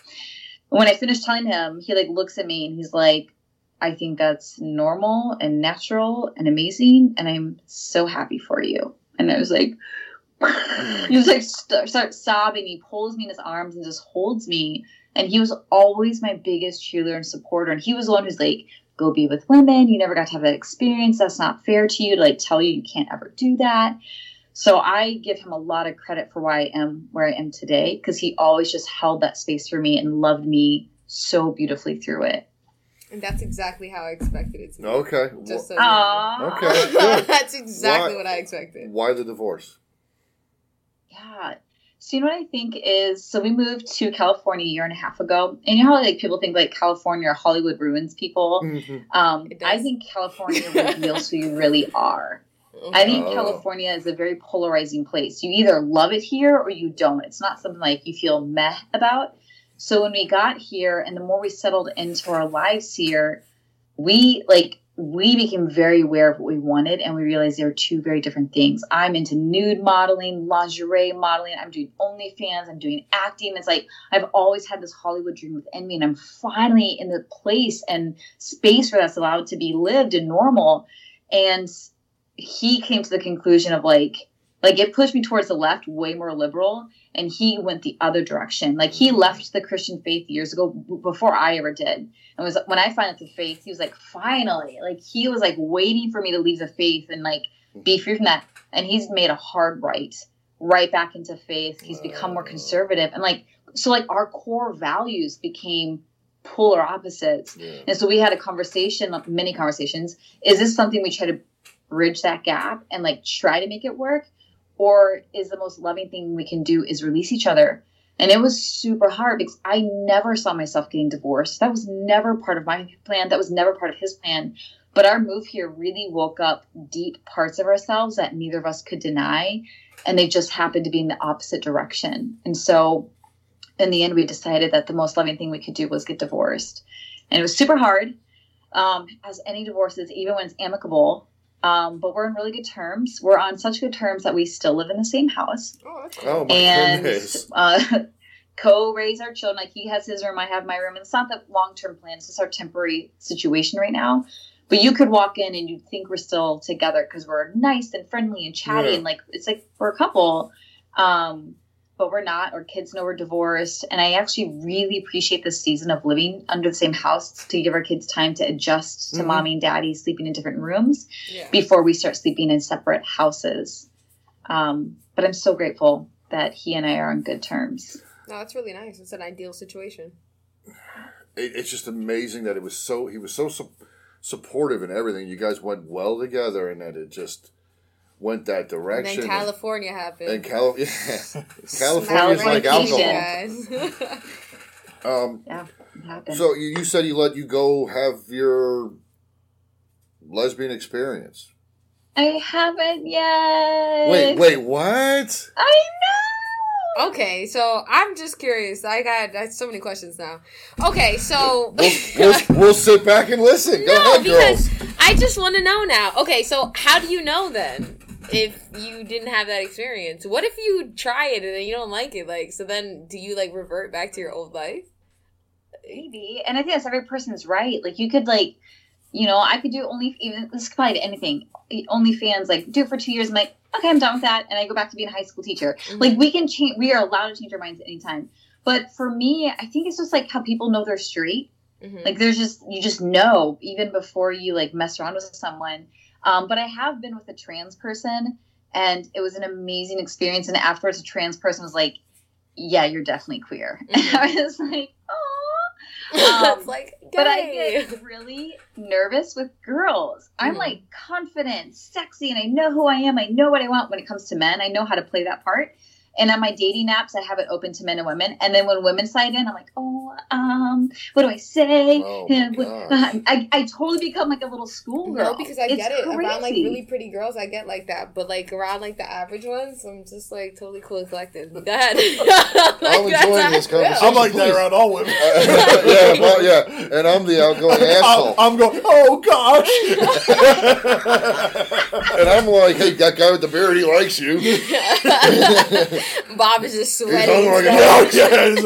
And when I finished telling him, he like looks at me and he's like, I think that's normal and natural and amazing. And I'm so happy for you. And I was like, Mm. he was like, st- start sobbing. He pulls me in his arms and just holds me. And he was always my biggest cheerleader and supporter. And he was the one who's like, go be with women. You never got to have that experience. That's not fair to you to like tell you you can't ever do that. So I give him a lot of credit for why I am where I am today because he always just held that space for me and loved me so beautifully through it. And that's exactly how I expected it to be. okay. Just so Aww. you know. Okay, that's exactly Why- what I expected. Why the divorce? Yeah. So you know what I think is so we moved to California a year and a half ago, and you know how like people think like California or Hollywood ruins people. Um, It does. I think California reveals who you really are. I think Oh. California is a very polarizing place. You either love it here or you don't. It's not something like you feel meh about. So when we got here and the more we settled into our lives here, we like we became very aware of what we wanted and we realized there are two very different things. I'm into nude modeling, lingerie modeling, I'm doing OnlyFans, I'm doing acting. It's like I've always had this Hollywood dream within me and I'm finally in the place and space where that's allowed to be lived and normal. And he came to the conclusion of like like it pushed me towards the left way more liberal and he went the other direction. Like he left the christian faith years ago before i ever did. And was when i out the faith he was like finally. Like he was like waiting for me to leave the faith and like be free from that. And he's made a hard right right back into faith. He's become more conservative. And like so like our core values became polar opposites. Yeah. and so we had a conversation, many conversations. Is this something we try to bridge that gap and like try to make it work? Or is the most loving thing we can do is release each other? And it was super hard because I never saw myself getting divorced. That was never part of my plan. That was never part of his plan. But our move here really woke up deep parts of ourselves that neither of us could deny. and they just happened to be in the opposite direction. And so, in the end, we decided that the most loving thing we could do was get divorced, and it was super hard, um, as any divorces, even when it's amicable. Um, but we're in really good terms. We're on such good terms that we still live in the same house Oh, that's Oh my and goodness. uh, co-raise our children. Like he has his room, I have my room. And it's not the long-term plan. It's just our temporary situation right now. But you could walk in and you'd think we're still together because we're nice and friendly and chatty Yeah. and like it's like we're a couple. Um, but we're not. Our kids know we're divorced, and I actually really appreciate this season of living under the same house to give our kids time to adjust to Mhm. mommy and daddy sleeping in different rooms yeah. before we start sleeping in separate houses. Um, but I'm so grateful that he and I are on good terms. No, that's really nice. It's an ideal situation. it, it's just amazing that it was so he was so su- supportive and everything. You guys went well together, and that it just went that And direction. then California happened. and Cal- yeah. California's like Vacation. alcohol. Um, Yeah, it so you, you said you let you go have your lesbian experience. I haven't yet. Wait, wait, what? I know. okay, so I'm just curious. I got, I got so many questions now. Okay, so We'll, we'll, we'll sit back and listen. Go no, ahead, because girls. I just want to know now. Okay, so how do you know then if you didn't have that experience? What if you try it and then you don't like it? Like, so then do you like revert back to your old life? Maybe, and I think that's every person's right. Like you could like, you know, I could do only even this could apply to anything. Only fans, like do it for two years. I'm like, okay, I'm done with that, and I go back to being a high school teacher. Like we can change. We are allowed to change our minds at any time. But for me, I think it's just like how people know they're straight. Mhm. Like there's just you just know even before you like mess around with someone. Um, but I have been with a trans person, and it was an amazing experience. And afterwards, a trans person was like, "Yeah, you're definitely queer." And I was like, "Oh." it's like, But I get really nervous with girls. I'm Mhm. like confident, sexy, and I know who I am. I know what I want when it comes to men. I know how to play that part. And on my dating apps, I have it open to men and women. And then when women slide in, I'm like, oh, um, what do I say? Oh, my gosh. I, I totally become like a little schoolgirl. No, because I It's get it. Around like really pretty girls, I get like that. But like around like the average ones, I'm just like totally cool and collected. Go ahead. I'm enjoying this conversation. I'm like that around all women. yeah, well, yeah, and I'm the outgoing I'm, asshole. I'm going, oh gosh. and I'm like, hey, that guy with the beard, he likes you. Bob is just sweating. hung like Oh, a yes.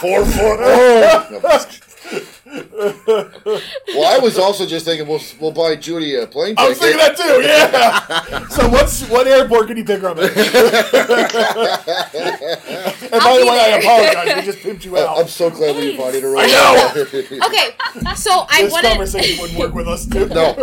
four foot. Oh. No, I'm just kidding. well, I was also just thinking we'll we'll buy Judy a plane ticket. I was thinking that too, yeah. So what's what airport can you pick her up at? and by I'll the be way, I apologize. We just pimped you out. I'm so glad we invited her. I know. Okay, so I this wanted. conversation wouldn't work with us too. no.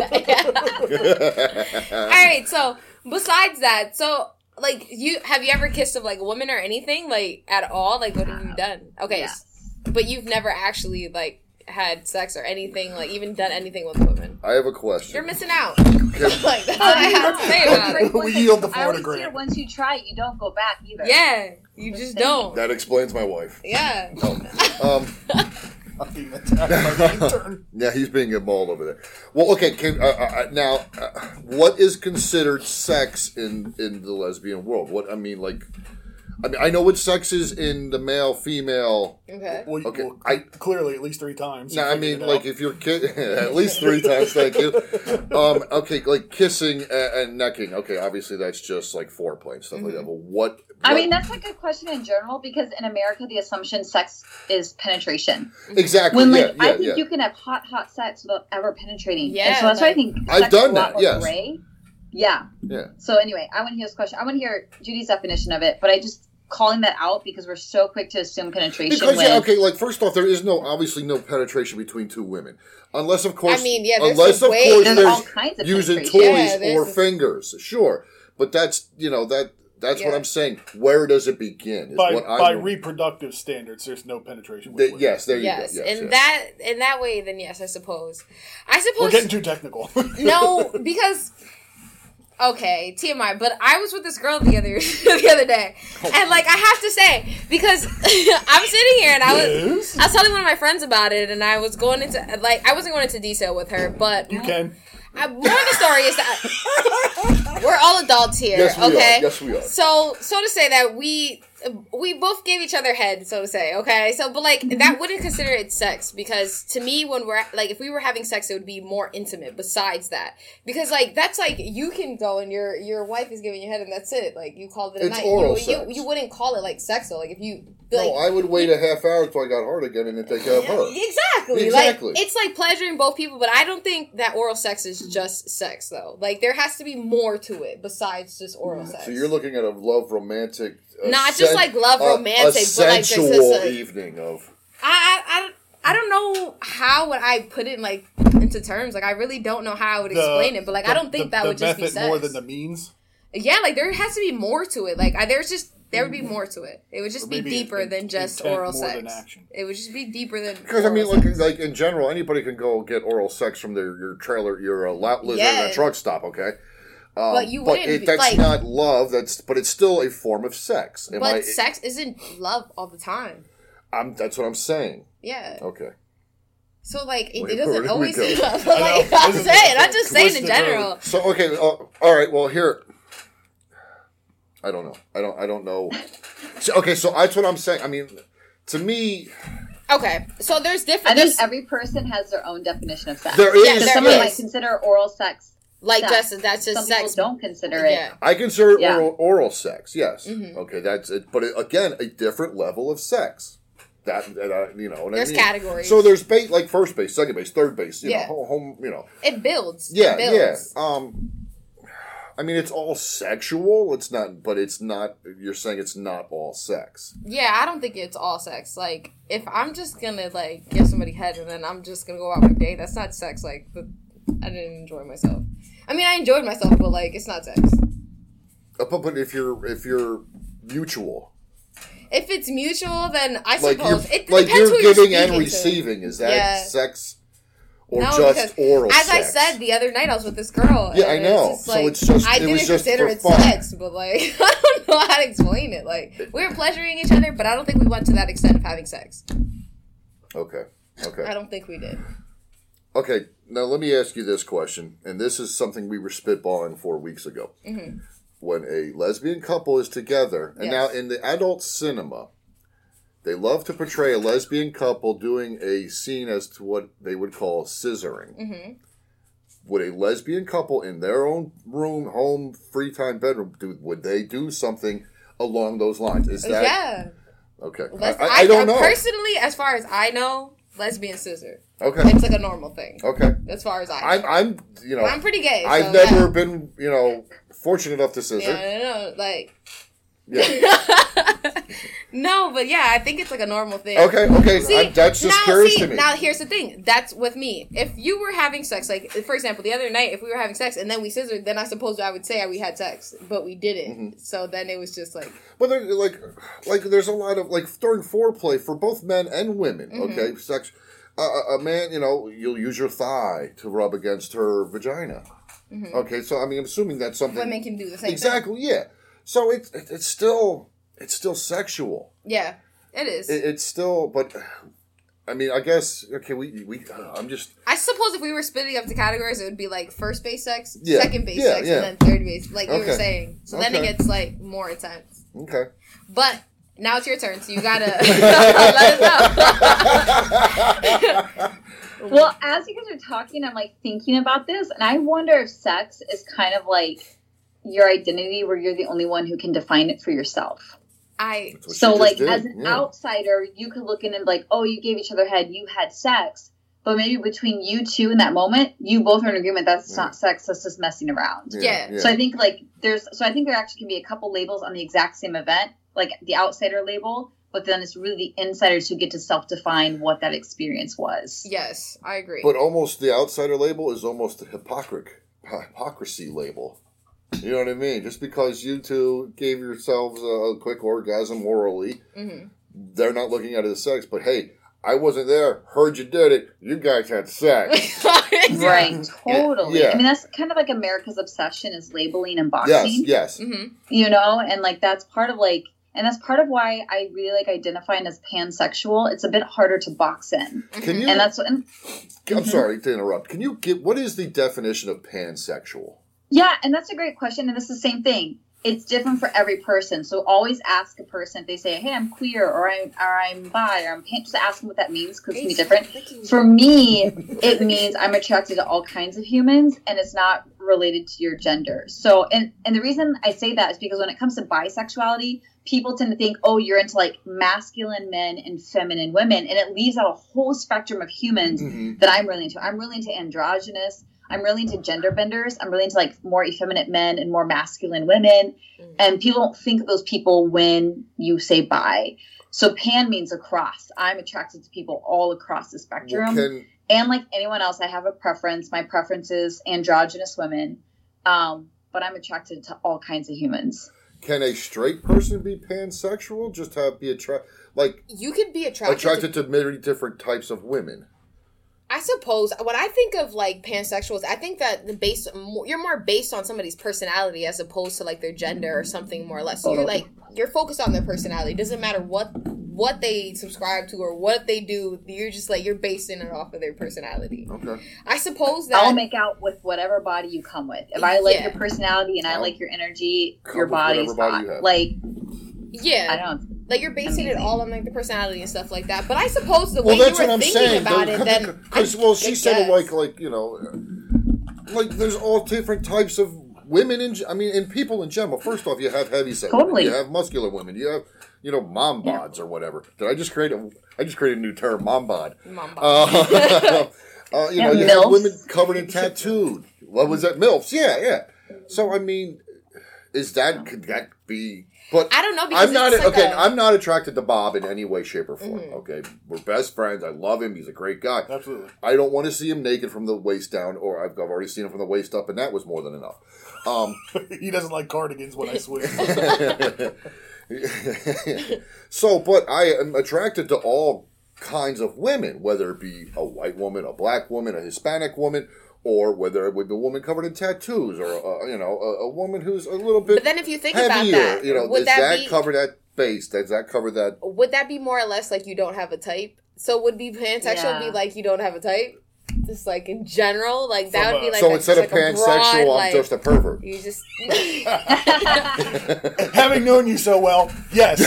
All right, so besides that, so like you have you ever kissed of like a woman or anything like at all? Like what have you done? Okay, Yes. but you've never actually like had sex or anything, like even done anything with a woman. I have a question. You're missing out. Can- like that's what I have to say about it. We yield the I always Florida hear grant. once you try it, you don't go back either. Yeah, you just don't. that explains my wife. Yeah. Um, Being attacked by the intern. yeah, he's being mauled over there. Well, okay. Can, uh, uh, now, uh, what is considered sex in in the lesbian world? What I mean, like, I mean, I know what sex is in the male female. Okay. Well, Okay, well, I- clearly at least three times. No, I mean, like if you're ki- at least three times. Thank you. Um, okay, like kissing and, and necking. Okay, obviously that's just like foreplay and stuff like that. But what? I mean, that's a good question in general because in America, the assumption sex is penetration. exactly. When like yeah, I think yeah. you can have hot, hot sex without ever penetrating. Yeah, and so that's why I like- think I've sex is done a lot that, more yes. gray. Yeah. Yeah. So anyway, I want to hear this question. I want to hear Judy's definition of it, but I just calling that out because we're so quick to assume penetration. Because when, yeah, okay, like first off, there is no obviously no penetration between two women, unless of course, I mean, yeah, unless of way- course there's, there's all kinds of using toys Yeah, or a- fingers, sure, but that's you know that that's what I'm saying. Where does it begin? Is by, what by I'm, reproductive standards, there's no penetration. With Th- women. yes, there you Yes, go. Yes, in yes. that in that way, then yes, I suppose. I suppose We're getting too technical. no, because okay, TMI. But I was with this girl the other the other day, oh. and like I have to say because I'm sitting here and I was Yes. I was telling one of my friends about it, and I was going into like I wasn't going into detail with her, but You can. I, more of the story is that we're all adults here. Yes, we okay. are. Yes, we are. So, so to say that we we both gave each other head, so to say. Okay. So, but like mm-hmm. that wouldn't consider it sex because to me, when we're like, if we were having sex, it would be more intimate. Besides that, because like that's like you can go and your your wife is giving you head and that's it. Like you called it a It's night. oral you, sex. you you wouldn't call it like sex though. Like if you No, I would wait a half hour until I got hard again and then take care of her. Exactly. Exactly. Like it's like pleasuring both people, but I don't think that oral sex is just sex though. Like there has to be more to it besides just oral mm-hmm. sex. So you're looking at a love romantic, a Not just like love romantic, a but like just sensual as a- evening of. I, I I I don't know how would I put it like into terms. Like I really don't know how I would The- explain it, but like I don't think the- that the would just be sex. more than the means. yeah, like there has to be more to it. Like I, there's just there would be more to it. It would just Or be deeper in- than just intent oral more sex. than action. It would just be deeper than Because I mean, like, sex. like in general, anybody can go get oral sex from their your trailer, your uh, lap lizard at Yeah. a truck stop. Okay, um, But you wouldn't it, that's like- not love. That's but it's still a form of sex. Am but I, sex isn't love all the time. I'm, that's what I'm saying. Yeah. Okay. So like it, Wait, it doesn't always. go? but, I know. like I'm This is saying, a I'm just saying in general. road. So okay, uh, all right. Well, here, I don't know. I don't. I don't know. So, okay, so that's what I'm saying. I mean, to me, Okay, so there's I different. think every person has their own definition of sex. there Yeah, is. there Someone is. might consider oral sex. Like sex. that's that's just Some sex. people don't consider it. Yeah. I consider it Yeah. oral, oral sex. Yes. Mhm. Okay, that's it. But it, again, a different level of sex. That, that uh, you know. What There's I mean? categories. So there's base like first base, second base, third base. You Yeah. know, home, home. You know. It builds. Yeah, it builds. yeah. Um, I mean, it's all sexual. It's not, but it's not. You're saying it's not all sex. Yeah, I don't think it's all sex. Like, if I'm just gonna like give somebody head and then I'm just gonna go out my day, that's not sex. Like, the, I didn't enjoy myself. I mean, I enjoyed myself, but like, it's not sex. Uh, But, but if you're if you're mutual, If it's mutual, then I like suppose it like depends you're giving you're and speaking to. receiving, is that Yeah. sex or No, just oral? As I said the other night, I was with this girl. Yeah, I know. It's just, So like, it's just- I it didn't consider it fun. sex, but like I don't know how to explain it. Like we were pleasuring each other, but I don't think we went to that extent of having sex. Okay, okay. I don't think we did. Okay, now let me ask you this question, and this is something we were spitballing four weeks ago. Mhm. When a lesbian couple is together, and now in the adult cinema, they love to portray a lesbian couple doing a scene as to what they would call scissoring. hmm Would a lesbian couple in their own room, home, free time bedroom, do would they do something along those lines? Is that yeah. okay? I, I, I don't know. Personally, as far as I know, lesbian scissor. Okay, It's like a normal thing. okay. As far as I I'm. I'm, you know, I'm pretty gay. I've so, never been, you know, fortunate enough to scissor. Yeah, no, no, like. Yeah. no, but yeah, I think it's like a normal thing. Okay, okay. See, I'm, that's just now, curious see, to me. Now, here's the thing. That's with me. If you were having sex, like for example, the other night, if we were having sex and then we scissored, then I suppose I would say we had sex, but we didn't. Mm-hmm. So then it was just like, but there, like, like there's a lot of like during foreplay for both men and women. Mm-hmm. Okay, sex. Uh, a- a man, you know, you'll use your thigh to rub against her vagina. Okay, so I mean, I'm assuming that's something. Mm-hmm. women can do the same. exactly. Yeah. So it's it, it's still it's still sexual. Yeah, it is. It, it's still, but I mean, I guess okay. We we uh, I'm just I suppose if we were splitting up the categories, it would be like first base sex, Yeah, second base yeah, sex, yeah. and then third base, like you were saying. So then it gets like more intense. okay. But now it's your turn, so you gotta let us know. Well, as you guys are talking, I'm like thinking about this, and I wonder if sex is kind of like your identity, where you're the only one who can define it for yourself. I That's what she so, like, did, as an yeah. outsider, you could look in and be like, oh, you gave each other head, you had sex, but maybe between you two in that moment, you both are in agreement that's Yeah. not sex, that's just messing around. Yeah. So I think like there's so I think there actually can be a couple labels on the exact same event, like the outsider label, but then it's really the insiders who get to self-define what that experience was. yes, I agree. But almost the outsider label is almost a hypocrite hypocrisy label. You know what I mean? Just because you two gave yourselves a quick orgasm orally, hmm they're not looking at it as sex. But hey, I wasn't there. Heard you did it. You guys had sex. Right, totally. Yeah. I mean, that's kind of like America's obsession is labeling and yes, boxing. yes. hmm You know, and like that's part of like, And that's part of why I really like identifying as pansexual. It's a bit harder to box in. Can you? And that's what, and I'm sorry to interrupt. Can you give what is the definition of pansexual? Yeah, and that's a great question. And it's the same thing. It's different for every person. So always ask a person if they say, "Hey, I'm queer," or "I'm or I'm bi," or "I'm pan," just ask them what that means because it's gonna be different. For me, it means I'm attracted to all kinds of humans, and it's not related to your gender. So, and and the reason I say that is because when it comes to bisexuality, people tend to think, "Oh, you're into like masculine men and feminine women," and it leaves out a whole spectrum of humans Mhm. that I'm really into. I'm really into androgynous. I'm really into gender benders. I'm really into like more effeminate men and more masculine women. Mm. And people don't think of those people when you say bi. So pan means across. I'm attracted to people all across the spectrum. can and like anyone else, I have a preference. My preference is androgynous women. Um, but I'm attracted to all kinds of humans. can a straight person be pansexual? Just have be attracted like You could be attracted, attracted to many different types of women. I suppose when I think of like pansexuals, I think that the base you're more based on somebody's personality as opposed to like their gender or something more or less. So you're like you're focused on their personality. It doesn't matter what what they subscribe to or what they do. You're just like you're basing it off of their personality. Okay. I suppose that I'll make out with whatever body you come with. If I like Yeah. your personality and I like your energy, come your body's body hot. you. Like yeah, I don't. Like you're basing it all on like the personality and stuff like that. But I suppose the Well, way you that's were thinking saying. about it, then Because well, she I said it like like you know, like there's all different types of women in. I mean, in people in general. First off, you have heavy set Totally. women. You have muscular women. You have you know mom bods or whatever. Did I just create a? I just created a new term, mom bod. Mamba. Uh, uh, you know, Yeah, you have women covered in tattooed. What was that? Milfs. Yeah, yeah. So I mean, is that could that be? But I don't know because I'm not it's like okay. a- I'm not attracted to Bob in any way, shape, or form. Mhm. Okay, we're best friends. I love him. He's a great guy. Absolutely. I don't want to see him naked from the waist down, or I've, I've already seen him from the waist up, and that was more than enough. Um, he doesn't like cardigans when I swear. so, but I am attracted to all kinds of women, whether it be a white woman, a black woman, a Hispanic woman, or whether it would be a woman covered in tattoos, or a, you know, a, a woman who's a little bit But then if you think heavier. about that, you know, would does that, that, be cover that base? Does that cover that? would that be more or less like you don't have a type? So would be pansexual Yeah. be like you don't have a type? Just like in general, like that From would be like so a- instead of just like a broad, pansexual, I'm like, just a pervert. you just Having known you so well, yes.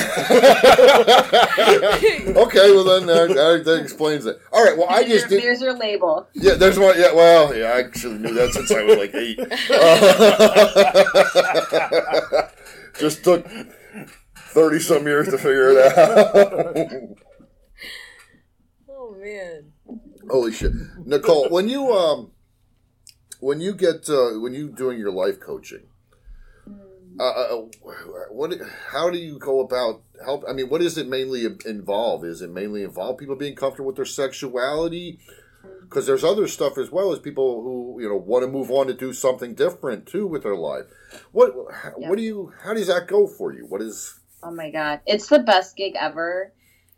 okay, well then that, that, that explains it. All right, well I just your, did. there's your label. Yeah, there's one. Yeah, well, yeah, I actually knew that since I was like eight. Uh, just took thirty some years to figure it out. Oh man. Holy shit, Nicole! When you um, when you get uh, when you doing your life coaching, uh, uh, what? How do you go about help? I mean, what does it mainly involve? Is it mainly involve people being comfortable with their sexuality? Because there's other stuff as well as people who you know want to move on to do something different too with their life. What? What do you? How does that go for you? What is? Oh my god, it's the best gig ever.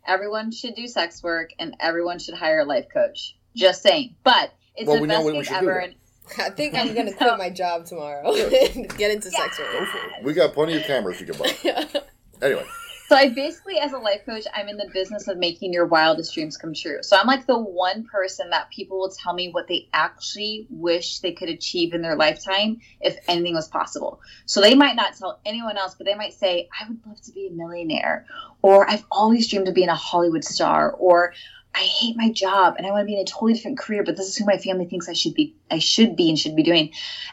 Everyone should do sex work, and everyone should hire a life coach. Just saying, but it's Well, the best when we gig should do ever. And I think I'm gonna quit my job tomorrow and get into sex work. We got plenty of cameras you can buy. Anyway, So I basically, as a life coach, I'm in the business of making your wildest dreams come true. So I'm like the one person that people will tell me what they actually wish they could achieve in their lifetime if anything was possible. So they might not tell anyone else, but they might say, I would love to be a millionaire, or I've always dreamed of being a Hollywood star, or I hate my job and I want to be in a totally different career, but this is who my family thinks I should be I should be and should be doing.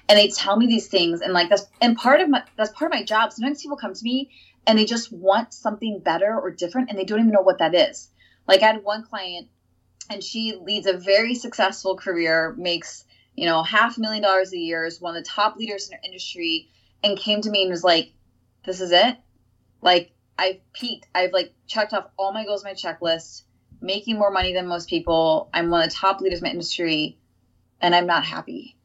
And they tell me these things and like that's and part of my that's part of my job. Sometimes people come to me and they just want something better or different and they don't even know what that is. Like I had one client and she leads a very successful career, makes, you know, half a million dollars a year, is one of the top leaders in her industry, and came to me and was like, This is it? Like I've peaked. I've like checked off all my goals my checklist, making more money than most people. I'm one of the top leaders in my industry, and I'm not happy.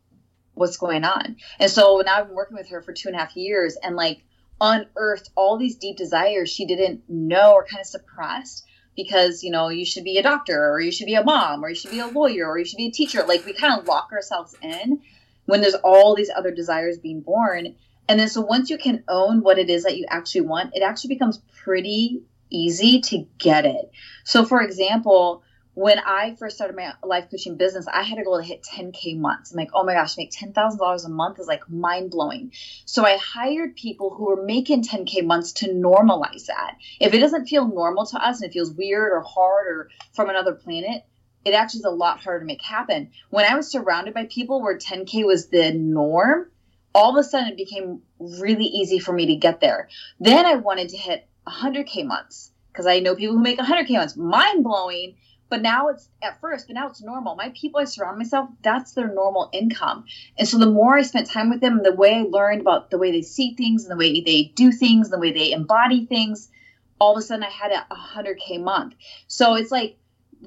What's going on? And so now I've been working with her for two and a half years and like unearthed all these deep desires she didn't know or kind of suppressed because you know you should be a doctor or you should be a mom or you should be a lawyer or you should be a teacher like we kind of lock ourselves in when there's all these other desires being born And then so once you can own what it is that you actually want, it actually becomes pretty easy to get it. So for example, when I first started my life coaching business, I had a goal to hit 10K months. I'm like, oh my gosh, make $10,000 a month is like mind blowing. So I hired people who were making 10K months to normalize that. If it doesn't feel normal to us and it feels weird or hard or from another planet, it actually is a lot harder to make happen. When I was surrounded by people where 10K was the norm, all of a sudden it became really easy for me to get there. Then I wanted to hit 100K months because I know people who make 100K months. Mind blowing but now it's at first, but now it's normal. My people I surround myself, that's their normal income. And so the more I spent time with them, the way I learned about the way they see things and the way they do things, the way they embody things, all of a sudden I had a 100K month. So it's like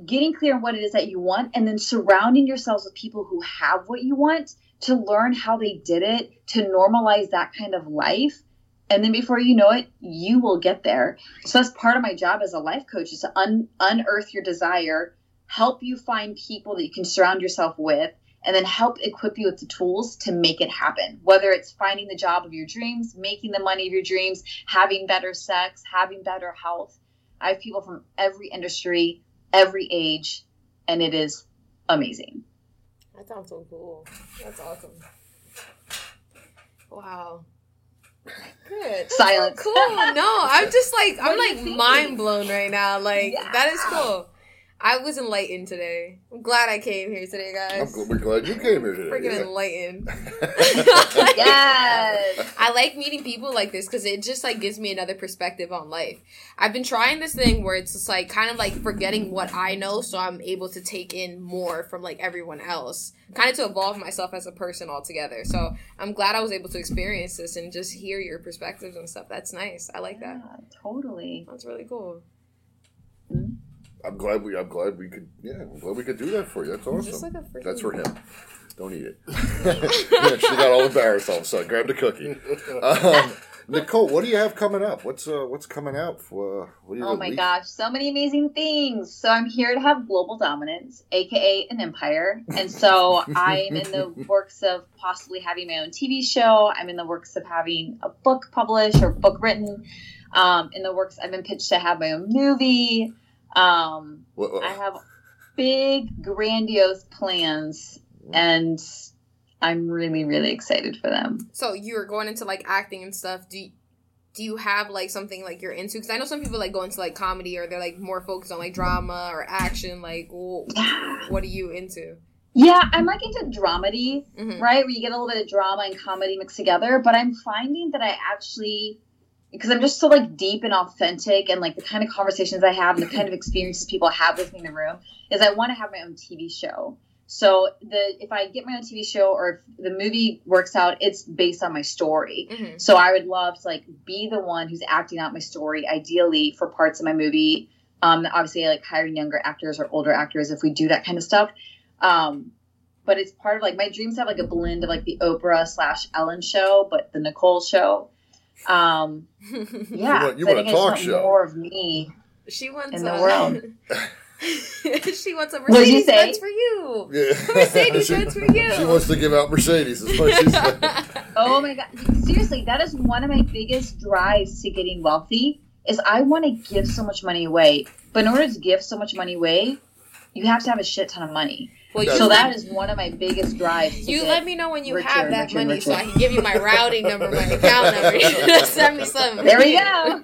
getting clear on what it is that you want and then surrounding yourselves with people who have what you want to learn how they did it, to normalize that kind of life and then before you know it you will get there so that's part of my job as a life coach is to un- unearth your desire help you find people that you can surround yourself with and then help equip you with the tools to make it happen whether it's finding the job of your dreams making the money of your dreams having better sex having better health i have people from every industry every age and it is amazing That sounds so cool. That's awesome. Wow. Good. Silence. Cool. No, I'm just like I'm like mind blown right now. Like Yeah. that is cool. I was enlightened today. I'm glad I came here today, guys. I'm we're glad you came here today. Freaking yeah. enlightened. yes I like meeting people like this because it just like gives me another perspective on life. I've been trying this thing where it's just like kind of like forgetting what I know, so I'm able to take in more from like everyone else, kind of to evolve myself as a person altogether. So I'm glad I was able to experience this and just hear your perspectives and stuff. That's nice. I like that. totally That's really cool. I'm glad we. I'm glad we could. Yeah, I'm glad we could do that for you. That's awesome. Just like a That's for him. Don't eat it. yeah, she got all embarrassed all of a sudden. Grab the cookie. Um, Nicole, what do you have coming up? What's uh, what's coming out? For, uh, what do you Oh my release? gosh, so many amazing things. So I'm here to have global dominance, aka an empire. And so I'm in the works of possibly having my own TV show. I'm in the works of having a book published or book written. Um, in the works, I've been pitched to have my own movie. Um, What- what- I have big, grandiose plans, and I'm really, really excited for them. So you're going into like acting and stuff. Do you, do you have like something like you're into? Because I know some people like go into like comedy or they're like more focused on like drama or action. Like, wh- what are you into? Yeah, I'm like into dramedy. Mhm. right? Where you get a little bit of drama and comedy mixed together. But I'm finding that I actually, because I'm just so like deep and authentic, and like the kind of conversations I have and the kind of experiences people have with me in the room, is I want to have my own TV show. So the if I get my own TV show or if the movie works out, it's based on my story. Mhm. So I would love to like be the one who's acting out my story, ideally for parts of my movie. Um, obviously, I like hiring younger actors or older actors if we do that kind of stuff. Um, but it's part of like my dreams have like a blend of like the Oprah slash Ellen show, but the Nicole show. Um, yeah, want- you want a think I just talk want show. More of me. she wants In the a, world. she wants a What did you Mercedes say? Benz for you. Yeah. Mercedes she, Benz for you. She wants to give out Mercedes. Is what she said. Oh my god! Seriously, that is one of my biggest drives to getting wealthy. Is I want to give so much money away, but in order to give so much money away, you have to have a shit ton of money. Well, you, So So that is one of my biggest drives. you let me know when you richer have that richer and money so I can give you my routing number, my account number. Send me some. There we go.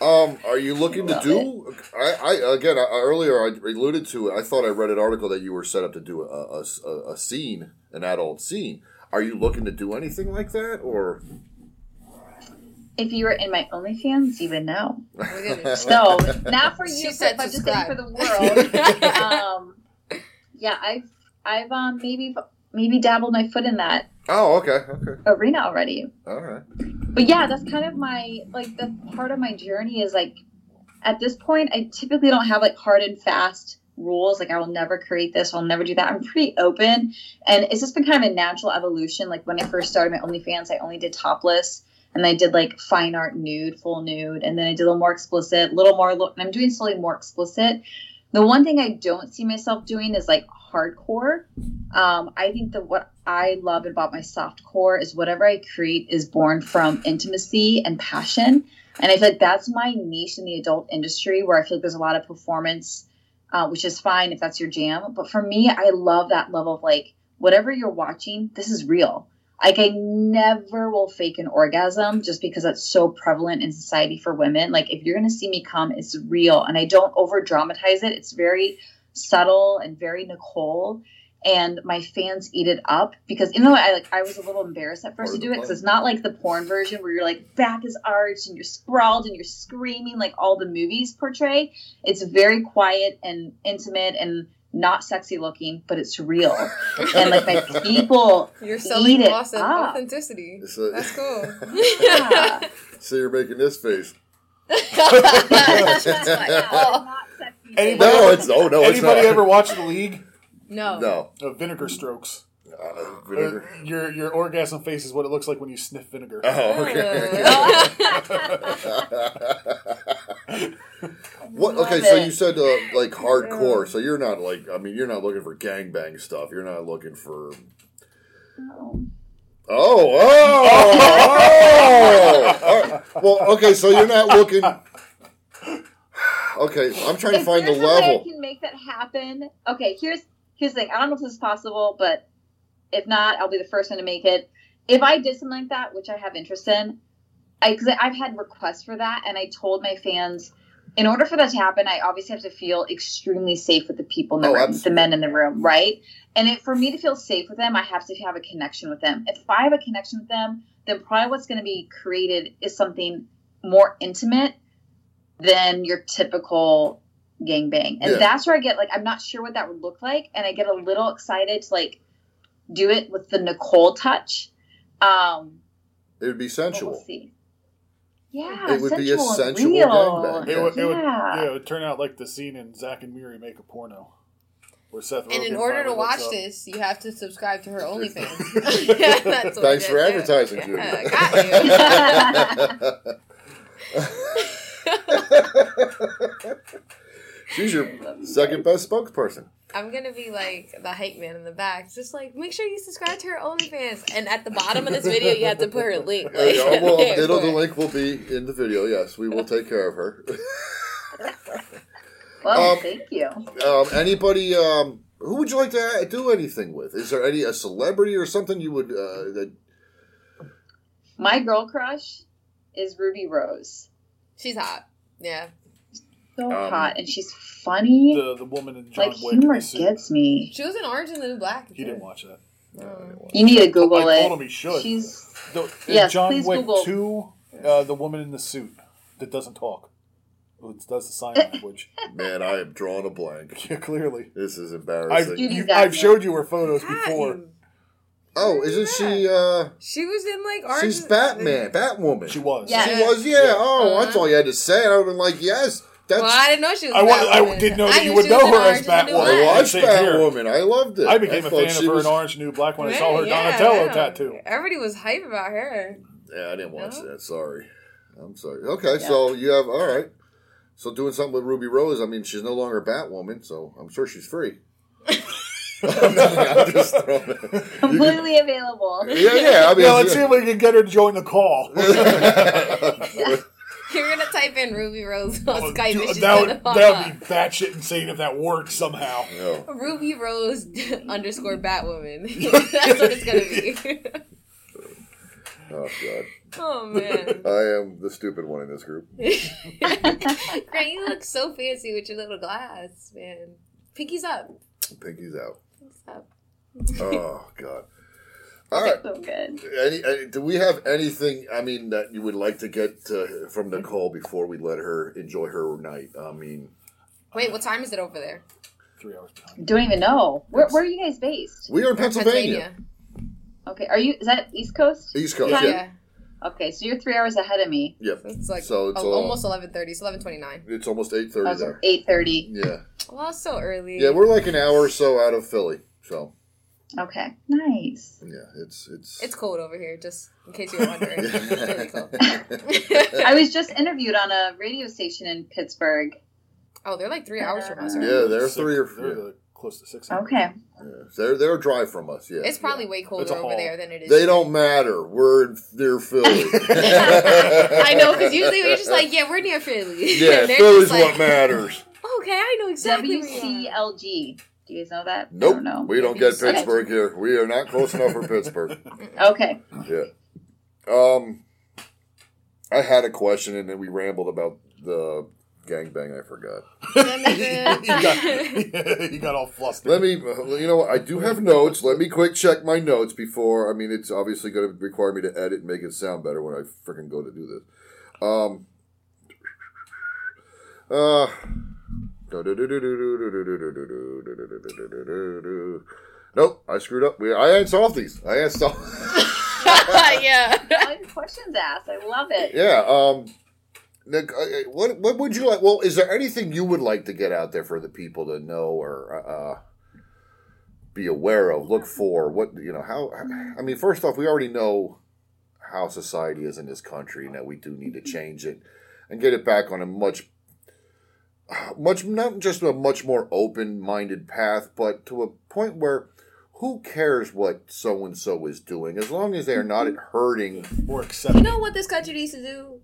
Um, are you looking to do? I, I again I, earlier I alluded to it. I thought I read an article that you were set up to do a, a, a- a scene, an adult scene. Are you looking to do anything like that, or If you were in my OnlyFans, you would know. So not for you, said but just saying for the world. um, yeah, I've I've um maybe maybe dabbled my foot in that oh, okay, okay, arena already. all right. But yeah, that's kind of my like the part of my journey is like at this point I typically don't have like hard and fast rules like I will never create this, I'll never do that. I'm pretty open and it's just been kind of a natural evolution. Like when I first started my OnlyFans, I only did topless and I did like fine art nude, full nude, and then I did a little more explicit, a little more and I'm doing slowly more explicit. The one thing I don't see myself doing is like hardcore. Um, I think that what I love about my soft core is whatever I create is born from intimacy and passion. And I feel like that's my niche in the adult industry where I feel like there's a lot of performance, uh, which is fine if that's your jam. But for me, I love that level of like, whatever you're watching, this is real. Like, I never will fake an orgasm just because that's so prevalent in society for women. Like, if you're going to see me come, it's real. And I don't over dramatize it. It's very subtle and very Nicole and my fans eat it up because even though I like I was a little embarrassed at first to do it because it's not like the porn version where you're like back is arched and you're sprawled and you're screaming like all the movies portray. It's very quiet and intimate and not sexy looking, but it's real. and like my people You're eat selling it awesome up. authenticity. It's a- That's cool. Yeah. so you're making this face. That's Anybody No, ever- it's oh no, it's Anybody not. ever watch the league? no. No. Uh, vinegar strokes. Uh, vinegar. your your orgasm face is what it looks like when you sniff vinegar. Oh, okay. what? Okay, so you said uh, like hardcore. So you're not like I mean you're not looking for gangbang stuff. You're not looking for Oh. oh oh oh. All right. Well, okay, so you're not looking. Okay, I'm trying to find the there's a way I can make that happen. Okay, here's here's the thing. I don't know if this is possible, but if not, I'll be the first one to make it. If I did something like that, which I have interest in, I because I've had requests for that, and I told my fans, in order for that to happen, I obviously have to feel extremely safe with the people in the Oh, room, the men in the room, right? And it, for me to feel safe with them, I have to have a connection with them. If I have a connection with them, then probably what's going to be created is something more intimate than your typical gangbang. And Yeah. that's where I get like I'm not sure what that would look like, and I get a little excited to like do it with the Nicole touch. Um, It would be but we'll sensual. see. Yeah, It would be a sensual real. gangbang. It would, it would, Yeah. yeah, it would turn out like the scene in Zach and Miri make a porno, where Seth. And in order to watch up. this, you have to subscribe to her OnlyFans. Yeah, Thanks for is. advertising, Yeah, Judy. got you. She's your second best spokesperson. I'm gonna be like the hype man in the back, just like make sure you subscribe to her OnlyFans. And at the bottom of this video, you have to put her link. Like, yeah, well, there it'll, the link will be in the video. Yes, we will take care of her. Well, Um, thank you. um, anybody? Um, who would you like to do anything with? Is there any a celebrity or something you would uh, that? My girl crush is Ruby Rose. She's hot. Yeah. So Um, hot, and she's funny. The the woman in John like Wick. humor suit. gets me. She was in Orange and the New Black. He didn't watch that. Oh. You need to Google I it. told him he should. She's The, in Yes, John please Wick Google. two, uh, the woman in the suit that doesn't talk, who does the sign language. Man, I am drawing a blank. Yeah, clearly. This is I've, embarrassing. You, I've showed you her photos God, before. oh, isn't she? Uh, She was in like Orange. she's Batman, Batwoman. She was. Yeah. She was, yeah. Oh, Uh-huh. that's all you had to say. I would have been like, yes, that's. Well, I didn't know she was. I wa- I Batwoman. didn't know that you would know her as Orange and Batwoman. I watched Batwoman. I loved it. I became a fan of her was- in Orange New Black when I saw her Right, yeah, Donatello tattoo. Everybody was hype about her. Yeah, I didn't watch No? that. Sorry. I'm sorry. Okay, so you have all right. So doing something with Ruby Rose. I mean, she's no longer Batwoman, so I'm sure she's free. I'm, not- I'm just throwing it. You completely available. yeah, yeah. I mean, Yeah, let's see if we can get her to join the call. You're gonna type in Ruby Rose on oh, Skype. Dude, and she's that would pop that up. would be batshit insane if that worked somehow. No. Ruby Rose underscore Batwoman. That's what it's gonna be. Oh god, oh man, I am the stupid one in this group. Grant, you look so fancy with your little glass, man. Pinky's up. Pinky's out. Pinky's up. Oh god. All right. So good. Any, any, do we have anything? I mean, that you would like to get uh, from Nicole before we let her enjoy her night? I mean, Wait, what time is it over there? Three hours behind. Don't even know. Where, where are you guys based? we are in Pennsylvania, Okay, are you? Is that East Coast? East Coast. Yeah. Yeah. yeah. Okay, so you're three hours ahead of me. Yep. It's like So it's al- all- almost eleven thirty. It's eleven twenty nine. It's almost eight thirty I there. eight thirty. Yeah. Well, so early. Yeah, we're like an hour or so out of Philly. So Okay, nice. yeah, it's it's It's cold over here, just in case you were wondering. it's really cold. I was just interviewed on a radio station in Pittsburgh. oh, they're like three hours from us. Right? Yeah, they're Six- three or they're four. close to six. Okay. Yeah. They're they're dry from us. Yeah, It's probably yeah. way colder over haul. there than it is. They here. don't matter. We're in, they're Philly. I know because usually we're just like, yeah, we're near Philly. Yeah, And they're Philly's just like, what matters. Okay, I know exactly. where you are. WCLG. Do you guys know that? I Nope, don't know. we don't get Pittsburgh here. We are not close enough for Pittsburgh. Okay. Yeah. Um, I had a question, and then we rambled about the gangbang. I forgot. you, got, you got all flustered. Let me, you know, what? I do have notes. Let me quick check my notes before. I mean, it's obviously going to require me to edit and make it sound better when I freaking go to do this. Um. Uh. Nope, I screwed up. We, I ain't solved these. I ain't solved. yeah. I like questions asked. I love it. Yeah. Um. Nick, uh, uh, what what would you like? Well, is there anything you would like to get out there for the people to know or uh, be aware of, look for? What you know? How? I mean, first off, we already know how society is in this country, and that we do need to change it and get it back on a much, much not just a much more open-minded path, but to a point where. Who cares what so and so is doing as long as they are not mm-hmm. hurting Or accepting. You know what this country needs to do?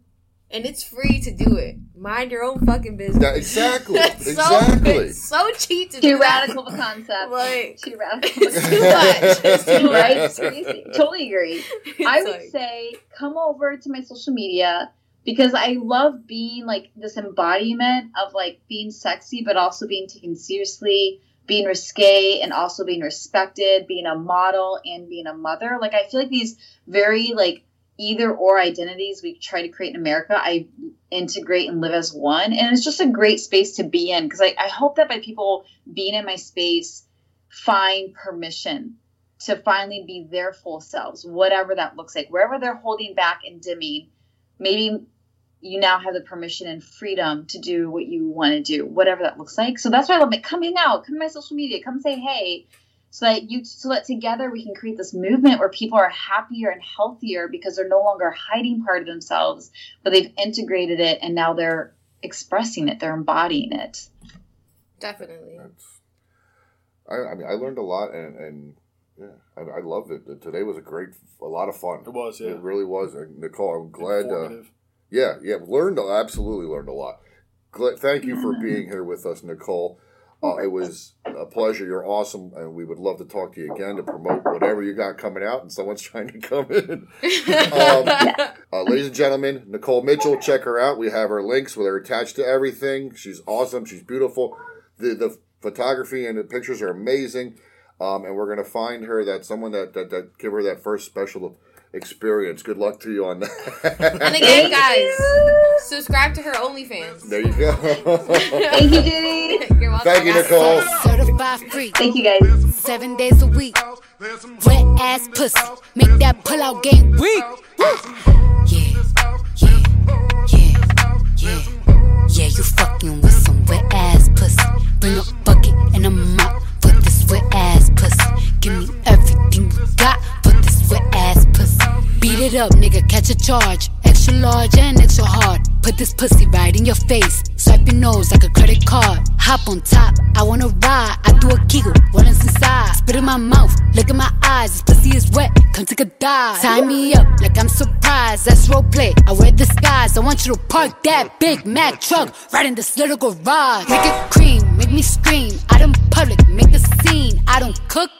And it's free to do it. Mind your own fucking business. Yeah, exactly. It's so, exactly. it's so cheap to do Too that. radical of a concept. Like, Too radical. it's too much. It's too right? much. Seriously. Totally agree. I would like- say come over to my social media because I love being like this embodiment of like being sexy, but also being taken seriously, being risque and also being respected, being a model and being a mother. Like I feel like these very like either or identities we try to create in America, I integrate and live as one. And it's just a great space to be in because I, I hope that by people being in my space find permission to finally be their full selves, whatever that looks like, wherever they're holding back and dimming, maybe you now have the permission and freedom to do what you want to do, whatever that looks like. So that's why I love it. Come hang out, come to my social media, come say hey, so that you so that together we can create this movement where people are happier and healthier because they're no longer hiding part of themselves, but they've integrated it and now they're expressing it, they're embodying it. Definitely. That's, I, I mean, I learned a lot, and, and yeah, I, I loved it. Today was a great, a lot of fun. It was, yeah. It really was. And Nicole, I'm glad. Uh, yeah, yeah, learned absolutely learned a lot. Gl- Thank you for being here with us, Nicole. Uh, it was a pleasure. You're awesome, and we would love to talk to you again to promote whatever you got coming out. And someone's trying to come in. Um, uh, ladies and gentlemen, Nicole Mitchell, check her out. We have her links where they're attached to everything. She's awesome. She's beautiful. The the photography and the pictures are amazing. Um, and we're gonna find her that someone that, that that give her that first special experience. Good luck to you on that. and again, guys, subscribe to her OnlyFans. there you go. Thank you, Judy. You're welcome. Thank you, Nicole. Certified freak, Thank you guys. seven days a week. Wet ass pussy, make that pull out game weak. Yeah, yeah, yeah, yeah. Yeah, you fucking with some wet ass pussy. Bring a bucket and a mop for this wet ass pussy. Give me everything you got for this wet ass pussy. Beat it up, nigga, catch a charge. Extra large and extra hard. Put this pussy right in your face. Swipe your nose like a credit card. Hop on top, I wanna ride. I do a what is inside? Spit in my mouth, look in my eyes. This pussy is wet, come take a dive. Tie me up like I'm surprised. That's role play. I wear disguise. I want you to park that Big Mac truck right in this little garage. Make it cream, make me scream. Out in public, make scene. I don't cook.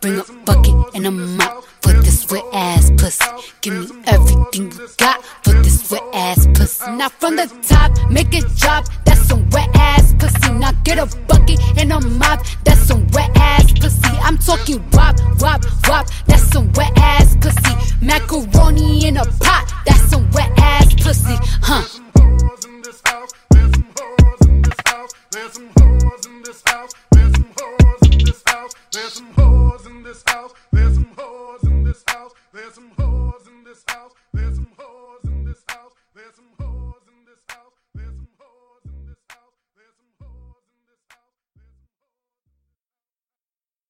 Bring a bucket and a mop for this wet ass pussy. Give me everything you got for this wet ass pussy. Now from the top, make it drop. That's some wet ass pussy. Now get a bucket and a mop. That's some wet ass pussy. I'm talking wop, wop, wop. That's some wet ass pussy. Macaroni in a pot. That's some wet ass pussy. Huh. There's some whores in this house. This house, there's some whores in this house. There's some whores